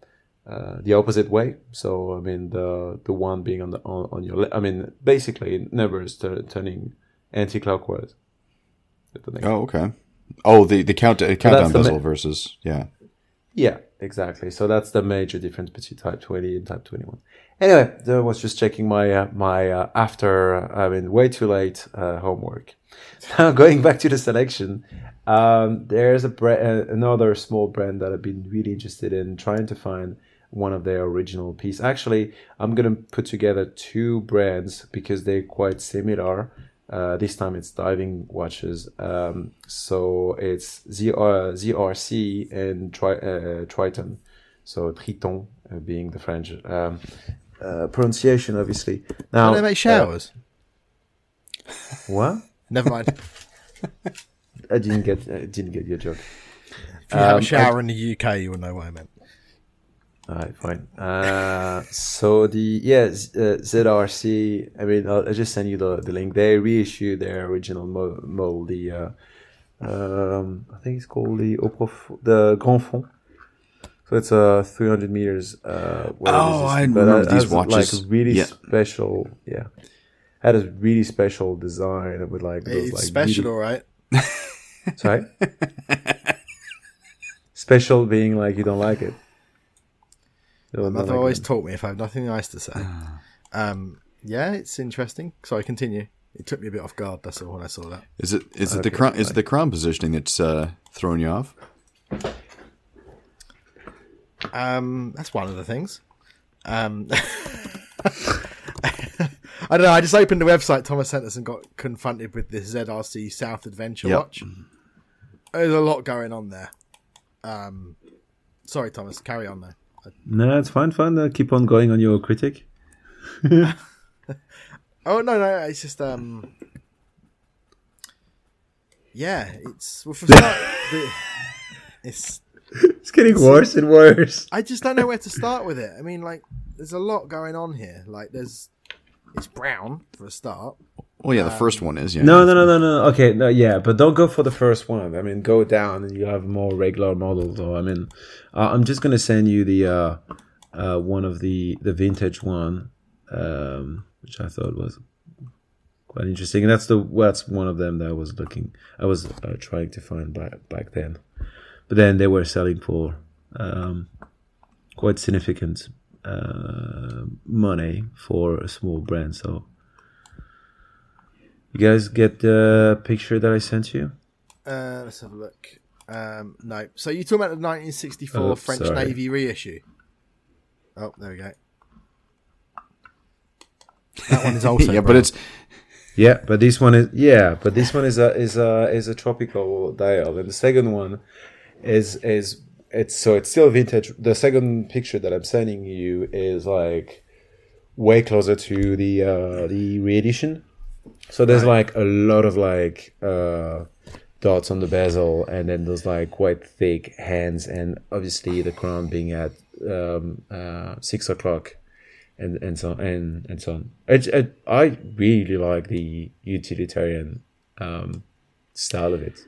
S2: uh, the opposite way. So I mean the the one being on the on, on your. Le- I mean basically numbers tur- turning anti-clockwise. If that makes
S1: Oh, okay. Oh, the the count countdown
S2: the ma-
S1: bezel versus yeah.
S2: Yeah, exactly. So that's the major difference between Type 20 and Type 21. Anyway, I was just checking my uh, my uh, after I mean way too late uh, homework. Now going back to the selection, um, there's a bra- uh, another small brand that I've been really interested in trying to find one of their original piece. Actually, I'm gonna put together two brands because they're quite similar. Uh, this time it's diving watches. Um, so it's ZR, ZRC and tri- uh, Triton. So Triton uh, being the French um, uh, pronunciation, obviously. Now,
S3: Do they make showers?
S2: uh, what?
S3: Never mind.
S2: I didn't get. I didn't get your joke.
S3: If you have
S2: Um,
S3: a shower in the UK, you will know what I meant.
S2: All right, fine. Uh, so the yeah uh, ZRC. I mean, I'll, I'll just send you the, the link. They reissue their original mo- model. The uh, um, I think it's called the Au Prof- the Grands Fonds. So it's a 300 meters. Uh,
S1: Oh, I remember these watches.
S2: Like really
S1: Yeah.
S2: special. Yeah, had a really special design with like those
S3: It's
S2: like
S3: special, all right.
S2: Sorry. special being like you don't like it.
S3: Mother always taught me if I have nothing nice to say. um, yeah, it's interesting. Sorry, continue. It took me a bit off guard. That's all when I saw that.
S1: Is it is it the crown is it the crown positioning that's uh, throwing you off?
S3: Um, that's one of the things. Um, I don't know. I just opened the website Thomas sent us and got confronted with this ZRC South Adventure
S1: Yep.
S3: watch. There's a lot going on there. Um, sorry, Thomas. Carry on though.
S2: No, it's fine, fine. Uh, keep on going on your critic.
S3: Oh no, no, it's just um, yeah, it's well, for start, the, it's.
S2: It's getting worse and worse.
S3: I just don't know where to start with it. I mean, like, there's a lot going on here. Like, there's it's brown for a start.
S1: Well, yeah, the first one is yeah.
S2: No, no, no, no, no. Okay, no, yeah, but don't go for the first one. I mean, go down and you have more regular models. Or I mean, uh, I'm just gonna send you the uh, uh, one of the the vintage one, um, which I thought was quite interesting. And that's the that's one of them that I was looking, I was uh, trying to find back back then. But then they were selling for um, quite significant uh, money for a small brand. So. You guys get the picture that I sent you?
S3: Uh, let's have a look. Um, no, so you're talking about the 1964
S2: Oh,
S3: French
S2: sorry.
S3: Navy reissue? Oh, there we go. That one is also
S1: yeah, but it's
S2: Yeah, but this one is yeah, but this one is a is a is a tropical dial, and the second one is is it's so it's still vintage. The second picture that I'm sending you is like way closer to the uh, the reedition. So there's like a lot of like uh, dots on the bezel, and then there's like quite thick hands, and obviously the crown being at um, uh, six o'clock, and and so and and so on. I, I, I really like the utilitarian um, style of it.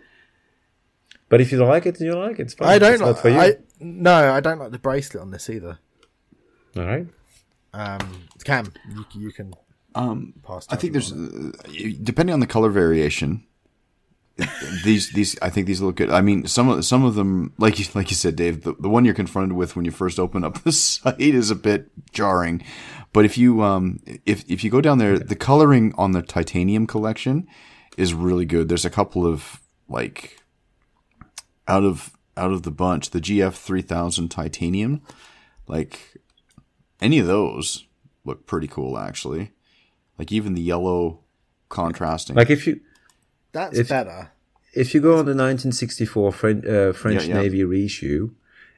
S2: But if you don't like it, then you don't like it. It's fine.
S3: I don't
S2: It's
S3: like.
S2: for you.
S3: I, no, I don't like the bracelet on this either.
S2: All right.
S3: Um, Cam, you, you can
S1: Um. I think there's uh, depending on the color variation. these these I think these look good. I mean, some of some of them, like you like you said, Dave, the, the one you're confronted with when you first open up the site is a bit jarring. But if you um if if you go down there, the coloring on the titanium collection is really good. There's a couple of like out of out of the bunch, the GF three thousand titanium, like any of those look pretty cool actually. Like even the yellow contrasting.
S2: Like if you
S3: That's
S2: if-
S3: better.
S2: if you go on the 1964 French, uh, French
S1: Yeah, yeah.
S2: Navy reissue,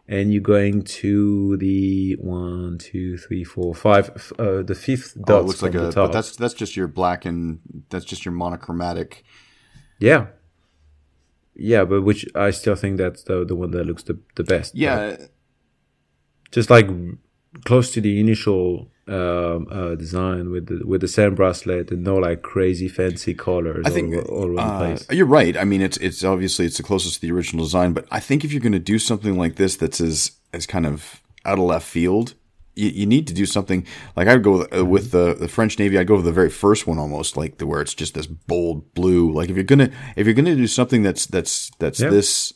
S2: and you're going to the one, two, three, four, five, uh, the fifth
S1: oh,
S2: dot
S1: it looks
S2: from
S1: like
S2: the
S1: a
S2: top.
S1: but that's that's just your black and that's just your monochromatic.
S2: yeah, yeah, but which I still think that's the the one that looks the the best.
S1: Yeah,
S2: just like close to the initial um, uh, design with the with the sand bracelet and no like crazy fancy colors
S1: I think
S2: all, all over the
S1: uh,
S2: place.
S1: you're right. I mean, it's it's obviously it's the closest to the original design, but I think if you're going to do something like this that's as as kind of out of left field, you, you need to do something like I'd go with, uh, with the the French Navy. I'd go with the very first one almost, like the where it's just this bold blue. Like if you're gonna if you're gonna do something that's that's that's
S2: Yeah.
S1: this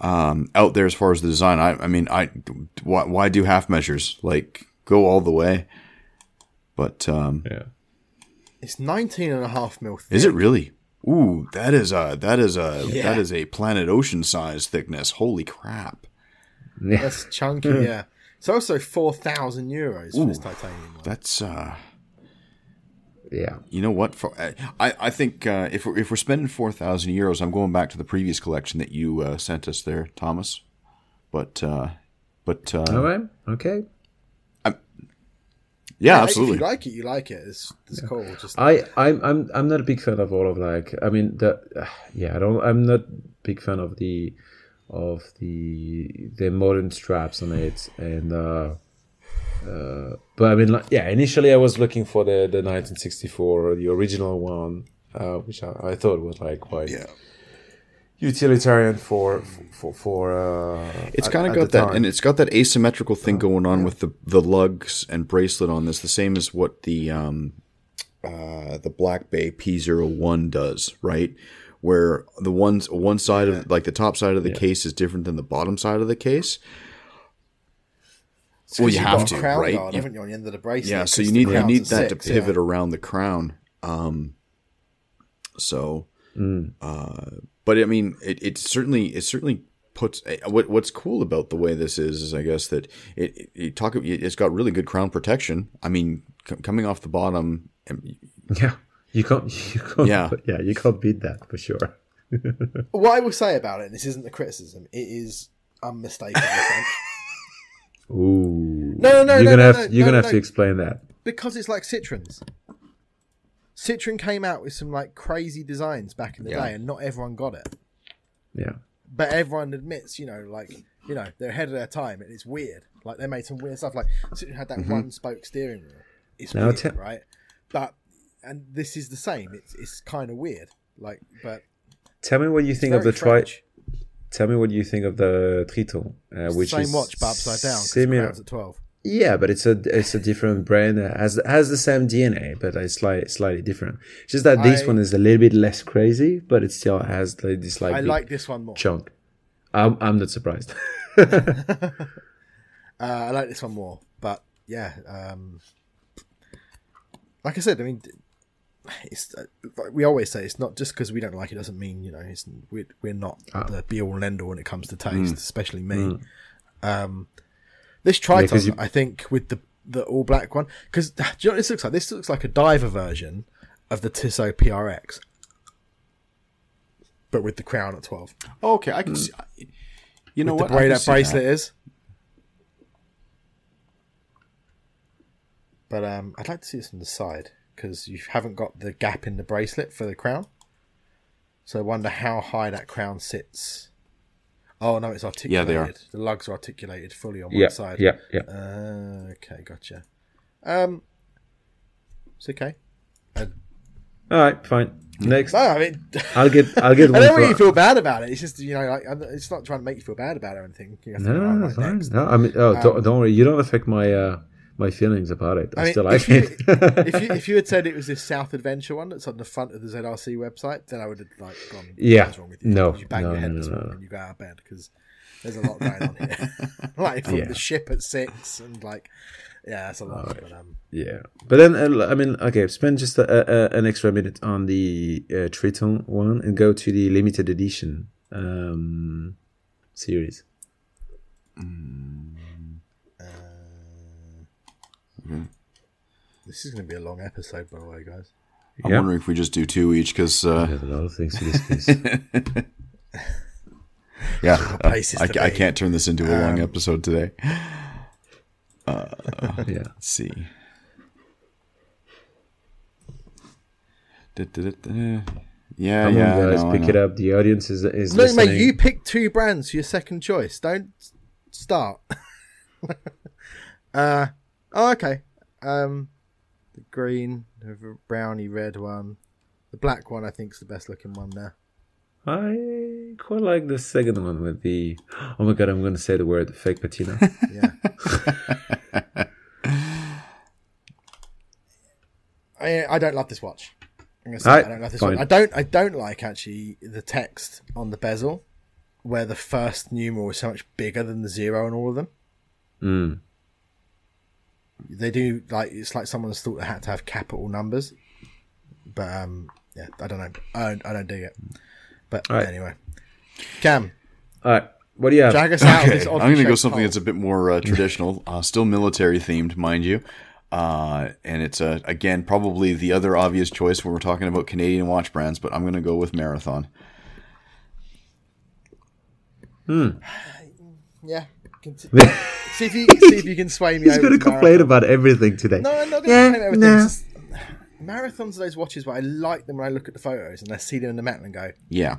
S1: um out there as far as the design, I I mean I why why do half measures? Like go all the way. But um
S2: Yeah.
S3: It's 19 and a half mil. Thick.
S1: is it really? Ooh, that is a that is a
S3: Yeah.
S1: that is a planet ocean size thickness. Holy crap!
S2: Yeah.
S3: That's chunky. yeah. It's also 4,000 euros for this titanium one.
S1: That's uh,
S2: yeah.
S1: you know what? For I I think uh, if we're if we're spending four thousand euros, I'm going back to the previous collection that you uh, sent us there, Thomas. But uh, but uh,
S2: All right. Okay.
S1: yeah,
S3: If
S1: absolutely.
S3: you like it, you like it. It's, it's cool. Just
S2: I I'm I'm I'm not a big fan of all of like I mean the uh, yeah I don't I'm not big fan of the of the the modern straps on it and uh uh but I mean like yeah initially I was looking for the the 1964 the original one uh which I, I thought was like quite
S1: Yeah.
S2: utilitarian for for for uh
S1: It's kind of got that,
S2: time.
S1: and it's got that asymmetrical thing going on with the the lugs and bracelet on this, the same as what the um, uh, the Black Bay P01 does, right? Where the ones one side of like the top side of the case is different than the bottom side of the case.
S3: It's
S1: well,
S3: 'cause
S1: you
S3: you've got
S1: to,
S3: a crown
S1: right?
S3: guard,
S1: You-
S3: haven't you, on the end of the bracelet?
S1: Yeah, so
S3: 'cause
S1: you need you need
S3: at
S1: that to pivot
S3: yeah.
S1: around the crown. Um, so,
S2: Mm.
S1: uh, but I mean, it, it certainly it certainly puts eh, what what's cool about the way this is is I guess that it, it, you talk it's got really good crown protection. I mean, c- coming off the bottom,
S2: yeah you can't you can't
S1: Yeah.
S2: yeah you can't beat that for sure
S3: What I will say about it, and this isn't a criticism, it is unmistakable.
S2: Ooh
S3: No, no, no,
S2: you're
S3: no,
S2: gonna
S3: no,
S2: have
S3: no,
S2: you're gonna have to explain that
S3: because it's like Citroens. Citroen came out with some like crazy designs back in the
S1: Yeah.
S3: day, and not everyone got it.
S2: yeah
S3: But everyone admits, you know, like you know, they're ahead of their time, and it's weird. Like they made some weird stuff. Like Citroen had that mm-hmm. one spoke steering wheel. It's
S2: Now
S3: weird,
S2: te-
S3: right? But and this is the same. It's it's kind of weird. Like, but
S2: Tell me what you think of the tri.
S3: French.
S2: Tell me what you think of the Triton, uh, which
S3: same
S2: is
S3: watch, but upside down.
S2: Similar.
S3: at twelve.
S2: Yeah, but it's a it's a different brand. It has has the same DNA, but it's slightly slightly different. It's Just that this one is a little bit less crazy, but it still has like this like
S3: I like this one more.
S2: chunk. I'm I'm not surprised.
S3: Uh, I like this one more, but yeah, um, like I said, I mean, it's uh, like we always say it's not just because we don't like it doesn't mean you know it's we're, we're not
S2: Ah.
S3: the be all and end all when it comes to taste,
S2: Mm.
S3: especially me. Um, this Triton,
S2: 'cause you-
S3: I think, with the the all black one, because do you know what this looks like? This looks like a diver version of the Tissot PRX, but with the crown at twelve.
S1: okay, I can see. You know
S3: with
S1: what?
S3: the way that bracelet is. But um, I'd like to see this on the side because you haven't got the gap in the bracelet for the crown. So I wonder how high that crown sits. Oh no, it's articulated.
S1: Yeah, they are.
S3: The lugs are articulated fully on
S4: Yeah,
S3: one side.
S4: yeah, yeah.
S3: Uh, okay, gotcha. Um, it's okay.
S4: All right, fine. Next,
S3: No, I mean,
S4: I'll get I'll get
S3: I don't want you feel bad about it. It's just you know, like it's not trying to make you feel bad about it or anything. You have to
S4: No,
S3: "Oh,
S4: no, fine.
S3: next."
S4: No, I mean, oh, don't, don't worry. You don't affect my uh, my feelings about it. I,
S3: I mean,
S4: still like
S3: if you,
S4: it.
S3: if you if you had said it was this South Adventure one that's on the front of the ZRC website, then I would have like gone.
S4: Yeah.
S3: what's wrong with you?
S4: No,
S3: you bang
S4: no,
S3: your head
S4: no,
S3: this
S4: no,
S3: morning
S4: no.
S3: you go out of bed because there's a lot going on here. like from
S4: Yeah.
S3: the ship at six and like, yeah, that's a lot. But um,
S4: yeah, but then uh, I mean, okay, spend just a, a, an extra minute on the uh, Triton one and go to the limited edition um, series.
S3: This is going to be a long episode, by the way, guys.
S1: I'm
S4: Yeah.
S1: wondering if we just do two each because, uh,
S4: There's a lot of things to discuss.
S1: yeah, uh, I, I can't turn this into a long episode today.
S4: yeah.
S1: Let's see. Da-da-da-da. Yeah,
S4: Come
S1: yeah.
S4: on, guys,
S1: know, I
S4: pick it up. The audience is is
S3: Look,
S4: listening.
S3: mate, you pick two brands for your second choice. Don't start. uh, oh, okay. Um, the green, the browny red one, the black one. I think is the best looking one there.
S4: I quite like the second one with the. Oh my god, I'm going to say the word fake patina.
S3: Yeah. I I don't love this watch. I'm gonna say
S4: Alright,
S3: I don't love this
S4: fine.
S3: watch. I don't I don't like actually the text on the bezel, where the first numeral is so much bigger than the zero on all of them.
S4: mm.
S3: They do like it's like someone's thought they had to have capital numbers, but um yeah I don't know I don't, I don't dig it. But
S4: Alright.
S3: anyway, Cam,
S4: All right, what do you have?
S3: drag us out of
S1: Okay,
S3: this.
S1: I'm going to go something
S3: hole.
S1: that's a bit more uh, traditional, uh, still military themed, mind you. Uh, and it's uh, again probably the other obvious choice when we're talking about Canadian watch brands, but I'm going to go with Marathon. Hmm.
S3: Yeah. Conti- see if you see if you can sway me.
S4: He's
S3: over
S4: going to
S3: to
S4: complain
S3: Marathon.
S4: about everything today.
S3: No, I'm not going to
S4: Yeah,
S3: complain about everything.
S4: no.
S3: It's just- Marathons are those watches where I like them when I look at the photos and I see them in the metal and go
S1: Yeah.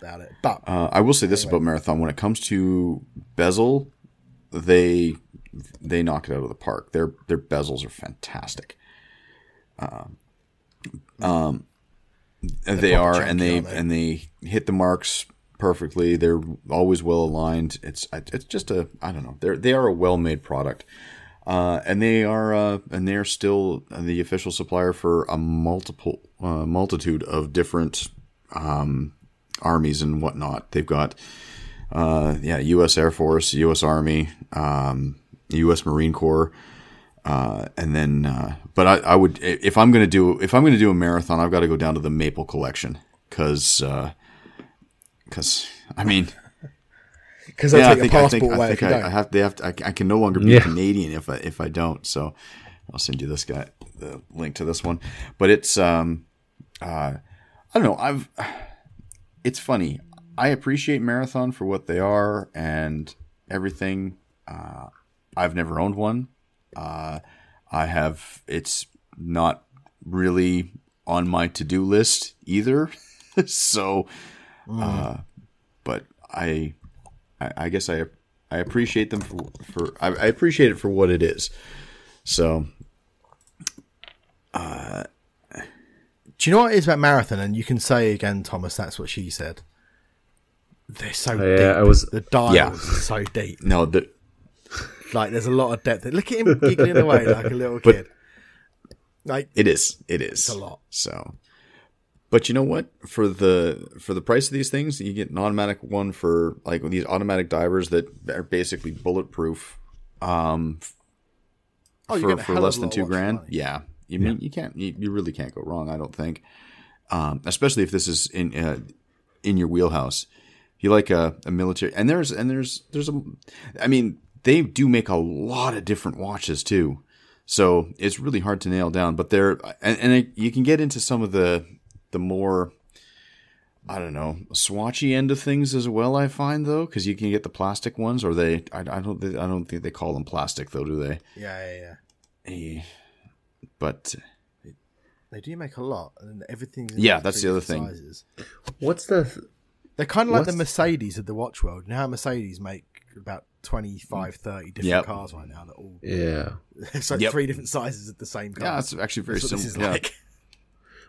S3: about it. But
S1: Uh, I will say this about Marathon: when it comes to bezel, they they knock it out of the park. Their their bezels are fantastic. Um, um, they
S3: proper
S1: are, and they? and they hit the marks perfectly. They're always well aligned. It's it's just a I don't know. They're they are a well made product. Uh, and they are, uh, and they are still the official supplier for a multiple uh, multitude of different um, armies and whatnot. They've got, uh, yeah, U.S. Air Force, U.S. Army, um, U.S. Marine Corps, uh, and then. Uh, but I, I would, if I'm to do, if I'm to do a marathon, I've got to go down to the Maple Collection because, because I mean.
S3: because
S1: Yeah, I think, I think, I think I. I have, they have to, I, I can no longer be
S4: Yeah.
S1: Canadian if I, if I don't. So I'll send you this guy, the link to this one. But it's, um, uh, I don't know. I've, it's funny. I appreciate Marathon for what they are and everything. Uh, I've never owned one. Uh, I have, it's not really on my to do list either. so, uh, but I, I, I guess I I appreciate them for for I, I appreciate it for what it is. So
S3: Do you know what it is about marathon? And you can say again, Thomas. That's what she said. They're so
S4: yeah,
S3: deep.
S4: I was-
S3: the dials
S1: Yeah.
S3: are so deep.
S1: no, the
S3: Like there's a lot of depth. Look at him giggling away like a little
S1: But-
S3: kid. Like
S1: it is it is
S3: It's a lot.
S1: So, but you know what? For the for the price of these things, you get an automatic one for like these automatic divers that are basically bulletproof. Um,
S3: oh,
S1: for for less than two grand.
S3: money.
S1: Yeah, you mean you can't you, you really can't go wrong. I don't think, um, especially if this is in uh, in your wheelhouse. You like a, a military, and there's and there's there's a, I mean they do make a lot of different watches too. So it's really hard to nail down. But they're and, and it, you can get into some of the the more I don't know swatchy end of things as well. I find though because you can get the plastic ones, or they I, I don't I don't think they call them plastic though, do they?
S3: Yeah, yeah, yeah.
S1: Eh, But
S3: They do make a lot, and everything's in
S1: Yeah, that's the other thing.
S3: Sizes.
S2: What's the th-
S3: They're kind of like the
S2: What's-
S3: Mercedes of the watch world. Now Mercedes make about 25, 30 different
S1: Yep.
S3: cars right now that all
S2: yeah?
S3: it's like
S1: Yep.
S3: three different sizes of the same car.
S1: yeah, it's actually very
S3: That's what this is.
S1: Yeah.
S3: like.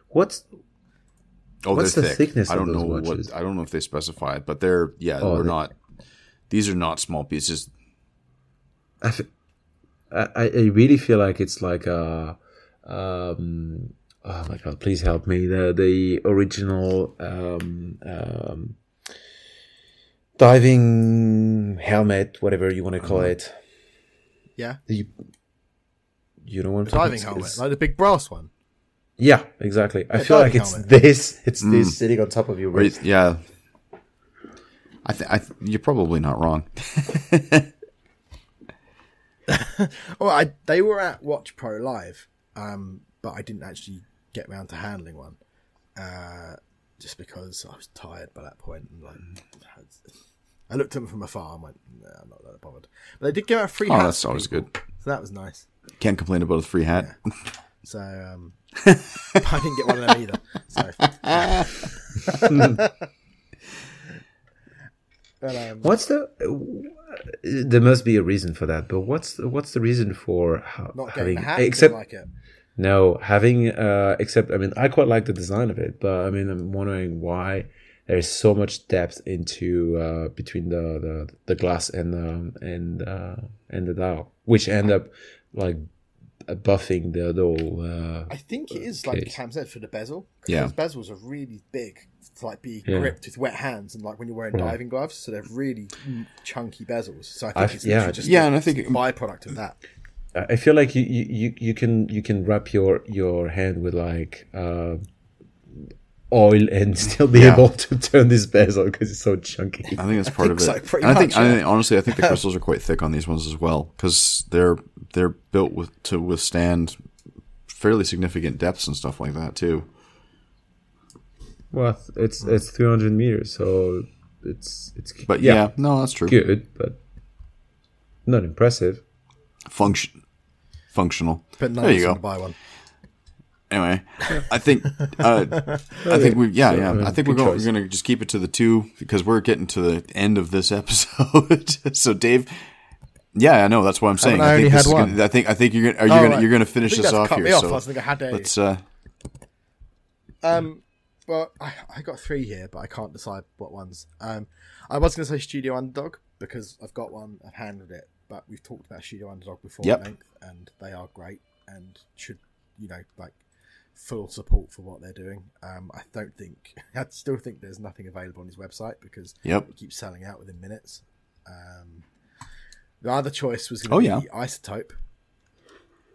S2: What's
S1: Oh,
S2: What's
S1: they're
S2: the
S1: thick.
S2: thickness
S1: I don't
S2: those
S1: know
S2: watches?
S1: what I don't know if they specify it, but they're yeah,
S2: Oh,
S1: we're
S2: they-
S1: not. These are not small pieces.
S2: I, f- I, I I really feel like it's like a um oh my god please help me the the original um um diving helmet whatever you want to call it
S3: Yeah,
S2: you you know what I'm
S3: the
S2: talking
S3: diving helmet, like the big brass one.
S2: Yeah exactly I
S3: Yeah,
S2: feel like
S3: diving
S2: it's
S3: helmet.
S2: this it's this sitting on top of your
S1: Or
S2: wrist
S1: yeah, I think I th- you're probably not wrong.
S3: well, I they were at Watch Pro Live, um, but I didn't actually get round to handling one, uh, just because I was tired by that point. And like, I looked at them from afar and went, "Nah, I'm not that bothered." But they did give out free
S1: Oh,
S3: hats.
S1: that's always
S3: people,
S1: good.
S3: So that was nice.
S1: Can't complain about a free hat.
S3: So um, I didn't get one of them either. So. but, um,
S2: what's the there must be a reason for that but what's the, what's the reason for
S3: not getting
S2: having except
S3: like it.
S2: No, having uh except I mean I quite like the design of it, but I mean I'm wondering why there's so much depth into uh between the the, the glass and the and uh and the dial, which end up like buffing the, the whole uh
S3: I think it is like
S2: case.
S3: Cam said for the bezel. 'cause
S1: Yeah.
S3: those bezels are really big to like be
S2: Yeah.
S3: gripped with wet hands and like when you're wearing
S2: Right.
S3: diving gloves, so they're really chunky bezels. So I think
S2: I've-
S3: it's
S2: yeah,
S3: just
S1: yeah,
S3: a
S1: and I think-
S3: byproduct of that.
S2: I feel like you, you, you, you can you can wrap your your hand with like uh oil and still be
S1: Yeah.
S2: able to turn this bezel because it's so chunky.
S1: I think that's part
S3: think
S1: of it.
S3: so,
S1: and I think,
S3: much,
S1: I
S3: yeah.
S1: think honestly, I think the crystals are quite thick on these ones as well because they're they're built with to withstand fairly significant depths and stuff like that too.
S2: Well, it's it's 300 meters, so it's it's
S1: But yeah, no, that's true.
S2: good, but not impressive.
S1: Function, functional.
S3: But no
S1: there you go.
S3: gonna buy one.
S1: Anyway, I think uh, I think we yeah
S2: So,
S1: yeah I think we're going, we're going to just keep it to the two because we're getting to the end of this episode. so Dave, yeah, I know that's what I'm saying.
S3: I
S1: I think this
S3: had
S1: is
S3: one?
S1: Gonna, I think I think you're gonna are you
S3: Oh,
S1: gonna
S3: right.
S1: you're gonna finish
S3: think
S1: this off here.
S3: off.
S1: So
S3: I was I had a-
S1: let's uh,
S3: Um, well, I, I got three here, but I can't decide what ones. Um, I was going to say Studio Underdog because I've got one, I've handled it, but we've talked about Studio Underdog before
S1: Yep.
S3: at length, and they are great and should, you know, like full support for what they're doing. Um, I don't think, I still think there's nothing available on his website because
S1: Yep.
S3: it keeps selling out within minutes. Um, the other choice was going
S1: Oh,
S3: to
S1: yeah.
S3: Isotope.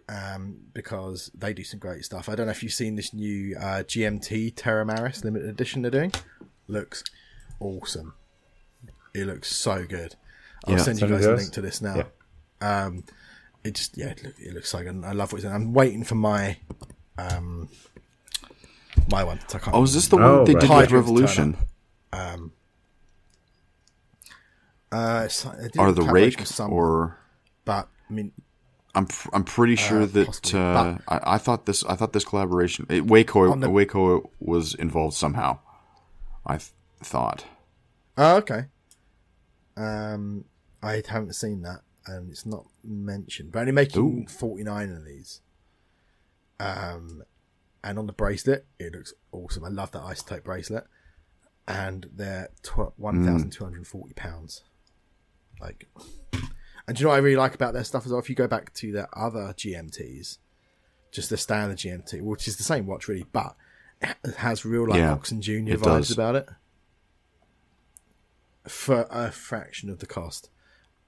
S3: Um, because they do some great stuff. I don't know if you've seen this new uh, GMT Terramaris limited edition they're doing. Looks awesome. It looks so good. I'll
S1: Yeah.
S3: send you guys a link to this now. Um, it just yeah, it, look, it looks so good. and I love what it's doing. I'm waiting for my um, my one. So I can't
S1: oh, is this the one
S2: Oh,
S1: they
S2: right.
S1: did with Revolution?
S3: um, uh, so they did
S1: Or the
S3: collaboration
S1: Rake?
S3: with some-
S1: Or
S3: but I mean,
S1: I'm pr- I'm pretty sure that
S3: possibly,
S1: uh, I, I thought this I thought this collaboration it, Waco
S3: On the-
S1: Waco was involved somehow. I th- thought.
S3: Oh, okay. Um, I haven't seen that, and it's not mentioned. But only making
S1: Ooh.
S3: forty nine of these. Um, and on the bracelet, it looks awesome. I love that isotope bracelet, and they're tw- one thousand two hundred forty pounds. Like, and do you know what I really like about their stuff as well? If you go back to their other GMTs, just the standard GMT, which is the same watch really, but it has real like
S1: Yeah,
S3: Ochs und
S1: Junior
S3: vibes
S1: does.
S3: about it for a fraction of the cost.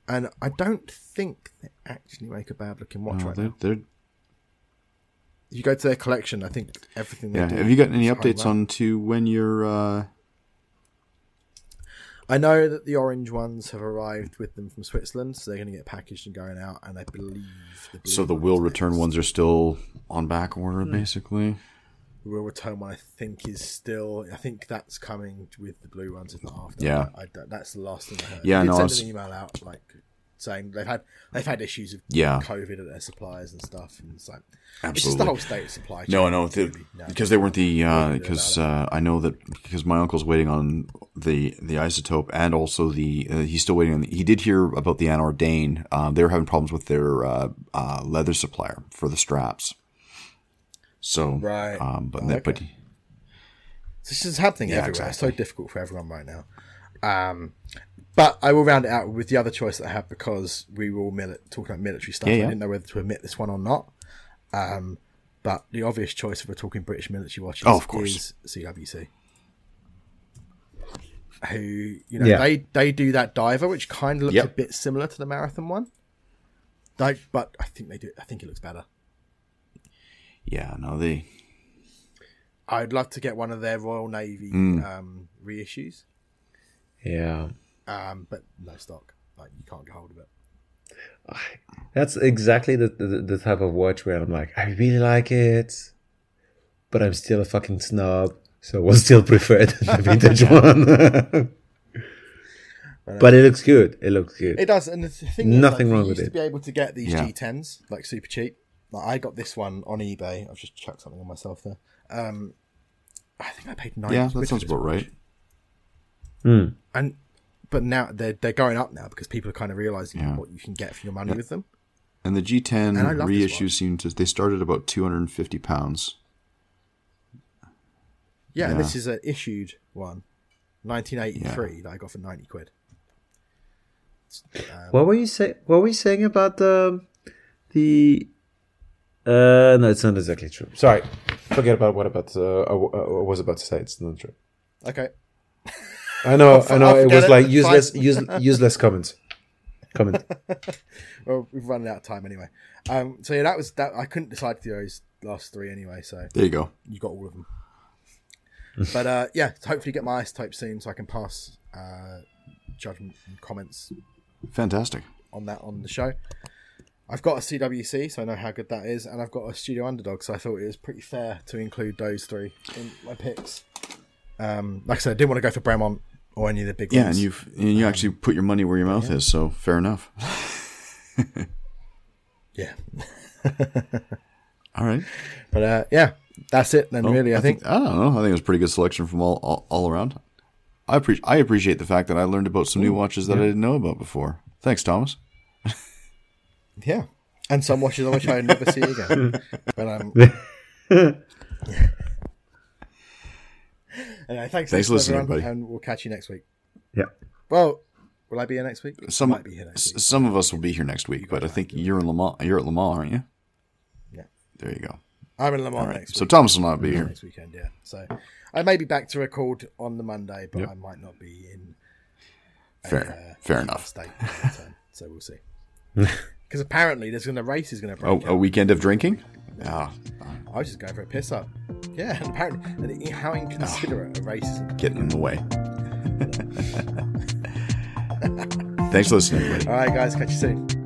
S3: And I don't think they actually make a bad looking watch
S1: Uh,
S3: right
S1: they're,
S3: now.
S1: they're,
S3: If you go to their collection, I think everything
S1: yeah.
S3: do.
S1: Have you got any updates
S3: high
S1: on to when you're? Uh,
S3: I know that the orange ones have arrived with them from Switzerland, so they're going to get packaged and going out. And I believe the blue
S1: So the
S3: ones
S1: will
S3: next.
S1: return ones are still on back order,
S3: Hmm.
S1: basically.
S3: The will return one, I think, is still. I think that's coming with the blue ones, if not after.
S1: Yeah.
S3: I, don't- that's the last thing I heard.
S1: Yeah,
S3: they did
S1: no, I was-
S3: an email out like saying they've had they've had issues with
S1: Yeah.
S3: COVID at their suppliers and stuff, and it's like it's just
S1: Absolutely.
S3: the whole state of supply chain.
S1: No, I know the,
S3: No.
S1: because they weren't the
S3: Nothing to do
S1: because uh, I know that because my uncle's waiting on the the isotope and also the uh, he's still waiting on. The, he did hear about the Anordain. Um, they were having problems with their uh, uh, leather supplier for the straps. So
S3: Right.
S1: um, but
S3: Oh,
S1: that, but.
S3: This is happening
S1: Yeah,
S3: everywhere. It's so difficult for everyone right now. Um, but I will round it out with the other choice that I have because we were all mili- talking about military stuff.
S1: Yeah,
S3: I didn't know whether to admit this one or not. Um, but the obvious choice if we're talking British military watches
S1: Oh, of course.
S3: is CWC. Who you know
S4: Yeah.
S3: they they do that diver which kind of looks
S1: Yep.
S3: a bit similar to the marathon one. Like, but I think they do. I think it looks better.
S1: yeah, no, they
S3: I'd love to get one of their Royal Navy
S1: Mm.
S3: um, reissues.
S4: Yeah.
S3: Um, but no stock. Like you can't get hold of it.
S4: That's exactly the, the the type of watch where I'm like, I really like it, but I'm still a fucking snob, so we'll still prefer the vintage one. but it looks good. It looks good.
S3: It does, and the th- thing is,
S4: Nothing
S3: like,
S4: wrong with
S3: used
S4: it.
S3: To be able to get these
S1: Yeah.
S3: G10s like super cheap. Like I got this one on eBay. I've just chucked something on myself there. Um, I think I paid nine.
S1: yeah, that sounds about right.
S4: Hmm.
S3: And but now they're they're going up now because people are kind of realizing
S1: Yeah.
S3: what you can get for your money with them.
S1: And the
S3: And I
S1: G10
S3: love this
S1: reissue
S3: watch.
S1: seemed to they started about two hundred and fifty pounds.
S3: Yeah, and
S1: Yeah.
S3: this is an issued one, 1983 that I got for ninety quid.
S4: What were you say? What were you saying about the the? Uh, no, it's not exactly true. Sorry, forget about what about uh, I, w- I was about to say. It's not true.
S3: Okay,
S4: I know, I know. It was
S3: it,
S4: like useless, use, useless comments. Comment.
S3: well we've run out of time anyway. Um, so yeah, that was that. I couldn't decide to do those last three anyway, so
S1: There you go.
S3: you got all of them. but uh, yeah, hopefully get my isotope soon so I can pass uh, judgment and comments
S1: Fantastic.
S3: on that on the show. I've got a CWC, so I know how good that is, and I've got a Studio Underdog, so I thought it was pretty fair to include those three in my picks. Um, like I said, I didn't want to go for Bremont or any of the big
S1: Yeah,
S3: ones.
S1: and you've and you actually put your money where your mouth is, so fair enough.
S3: yeah,
S1: All right.
S3: but uh, yeah, that's it then. really, I, think.
S1: I don't know. I think it was a pretty good selection from all all, all around. I appreciate I appreciate the fact that I learned about some new watches that I didn't know about before. Thanks, Thomas.
S3: Yeah, and some watches I wish I'd never see again. but um, anyway, thanks,
S1: Thanks for listening,
S3: everyone,
S1: everybody.
S3: and we'll catch you next week.
S4: Yeah.
S3: Well, will I be here next week?
S1: Some
S3: might be here next week.
S1: some of us will be here next week, but I think you're in Le Mans. You're at Le Mans, aren't you?
S3: Yeah.
S1: There you go.
S3: I'm in Lamar Mans
S1: All right.
S3: next
S1: So. Thomas will not be here.
S3: next weekend, yeah. So I may be back to record on the Monday, but
S1: Yep.
S3: I might not be in
S1: Fair.
S3: uh,
S1: Fair enough.
S3: state by that time. so we'll see. Because apparently there's going to race is going to break.
S1: Oh,
S3: out.
S1: a weekend of drinking? Ah,
S3: I was just going for a piss up. Yeah, and apparently, and how inconsiderate a race is.
S1: getting in the way. Thanks for listening, everybody.
S3: All right, guys, catch you soon.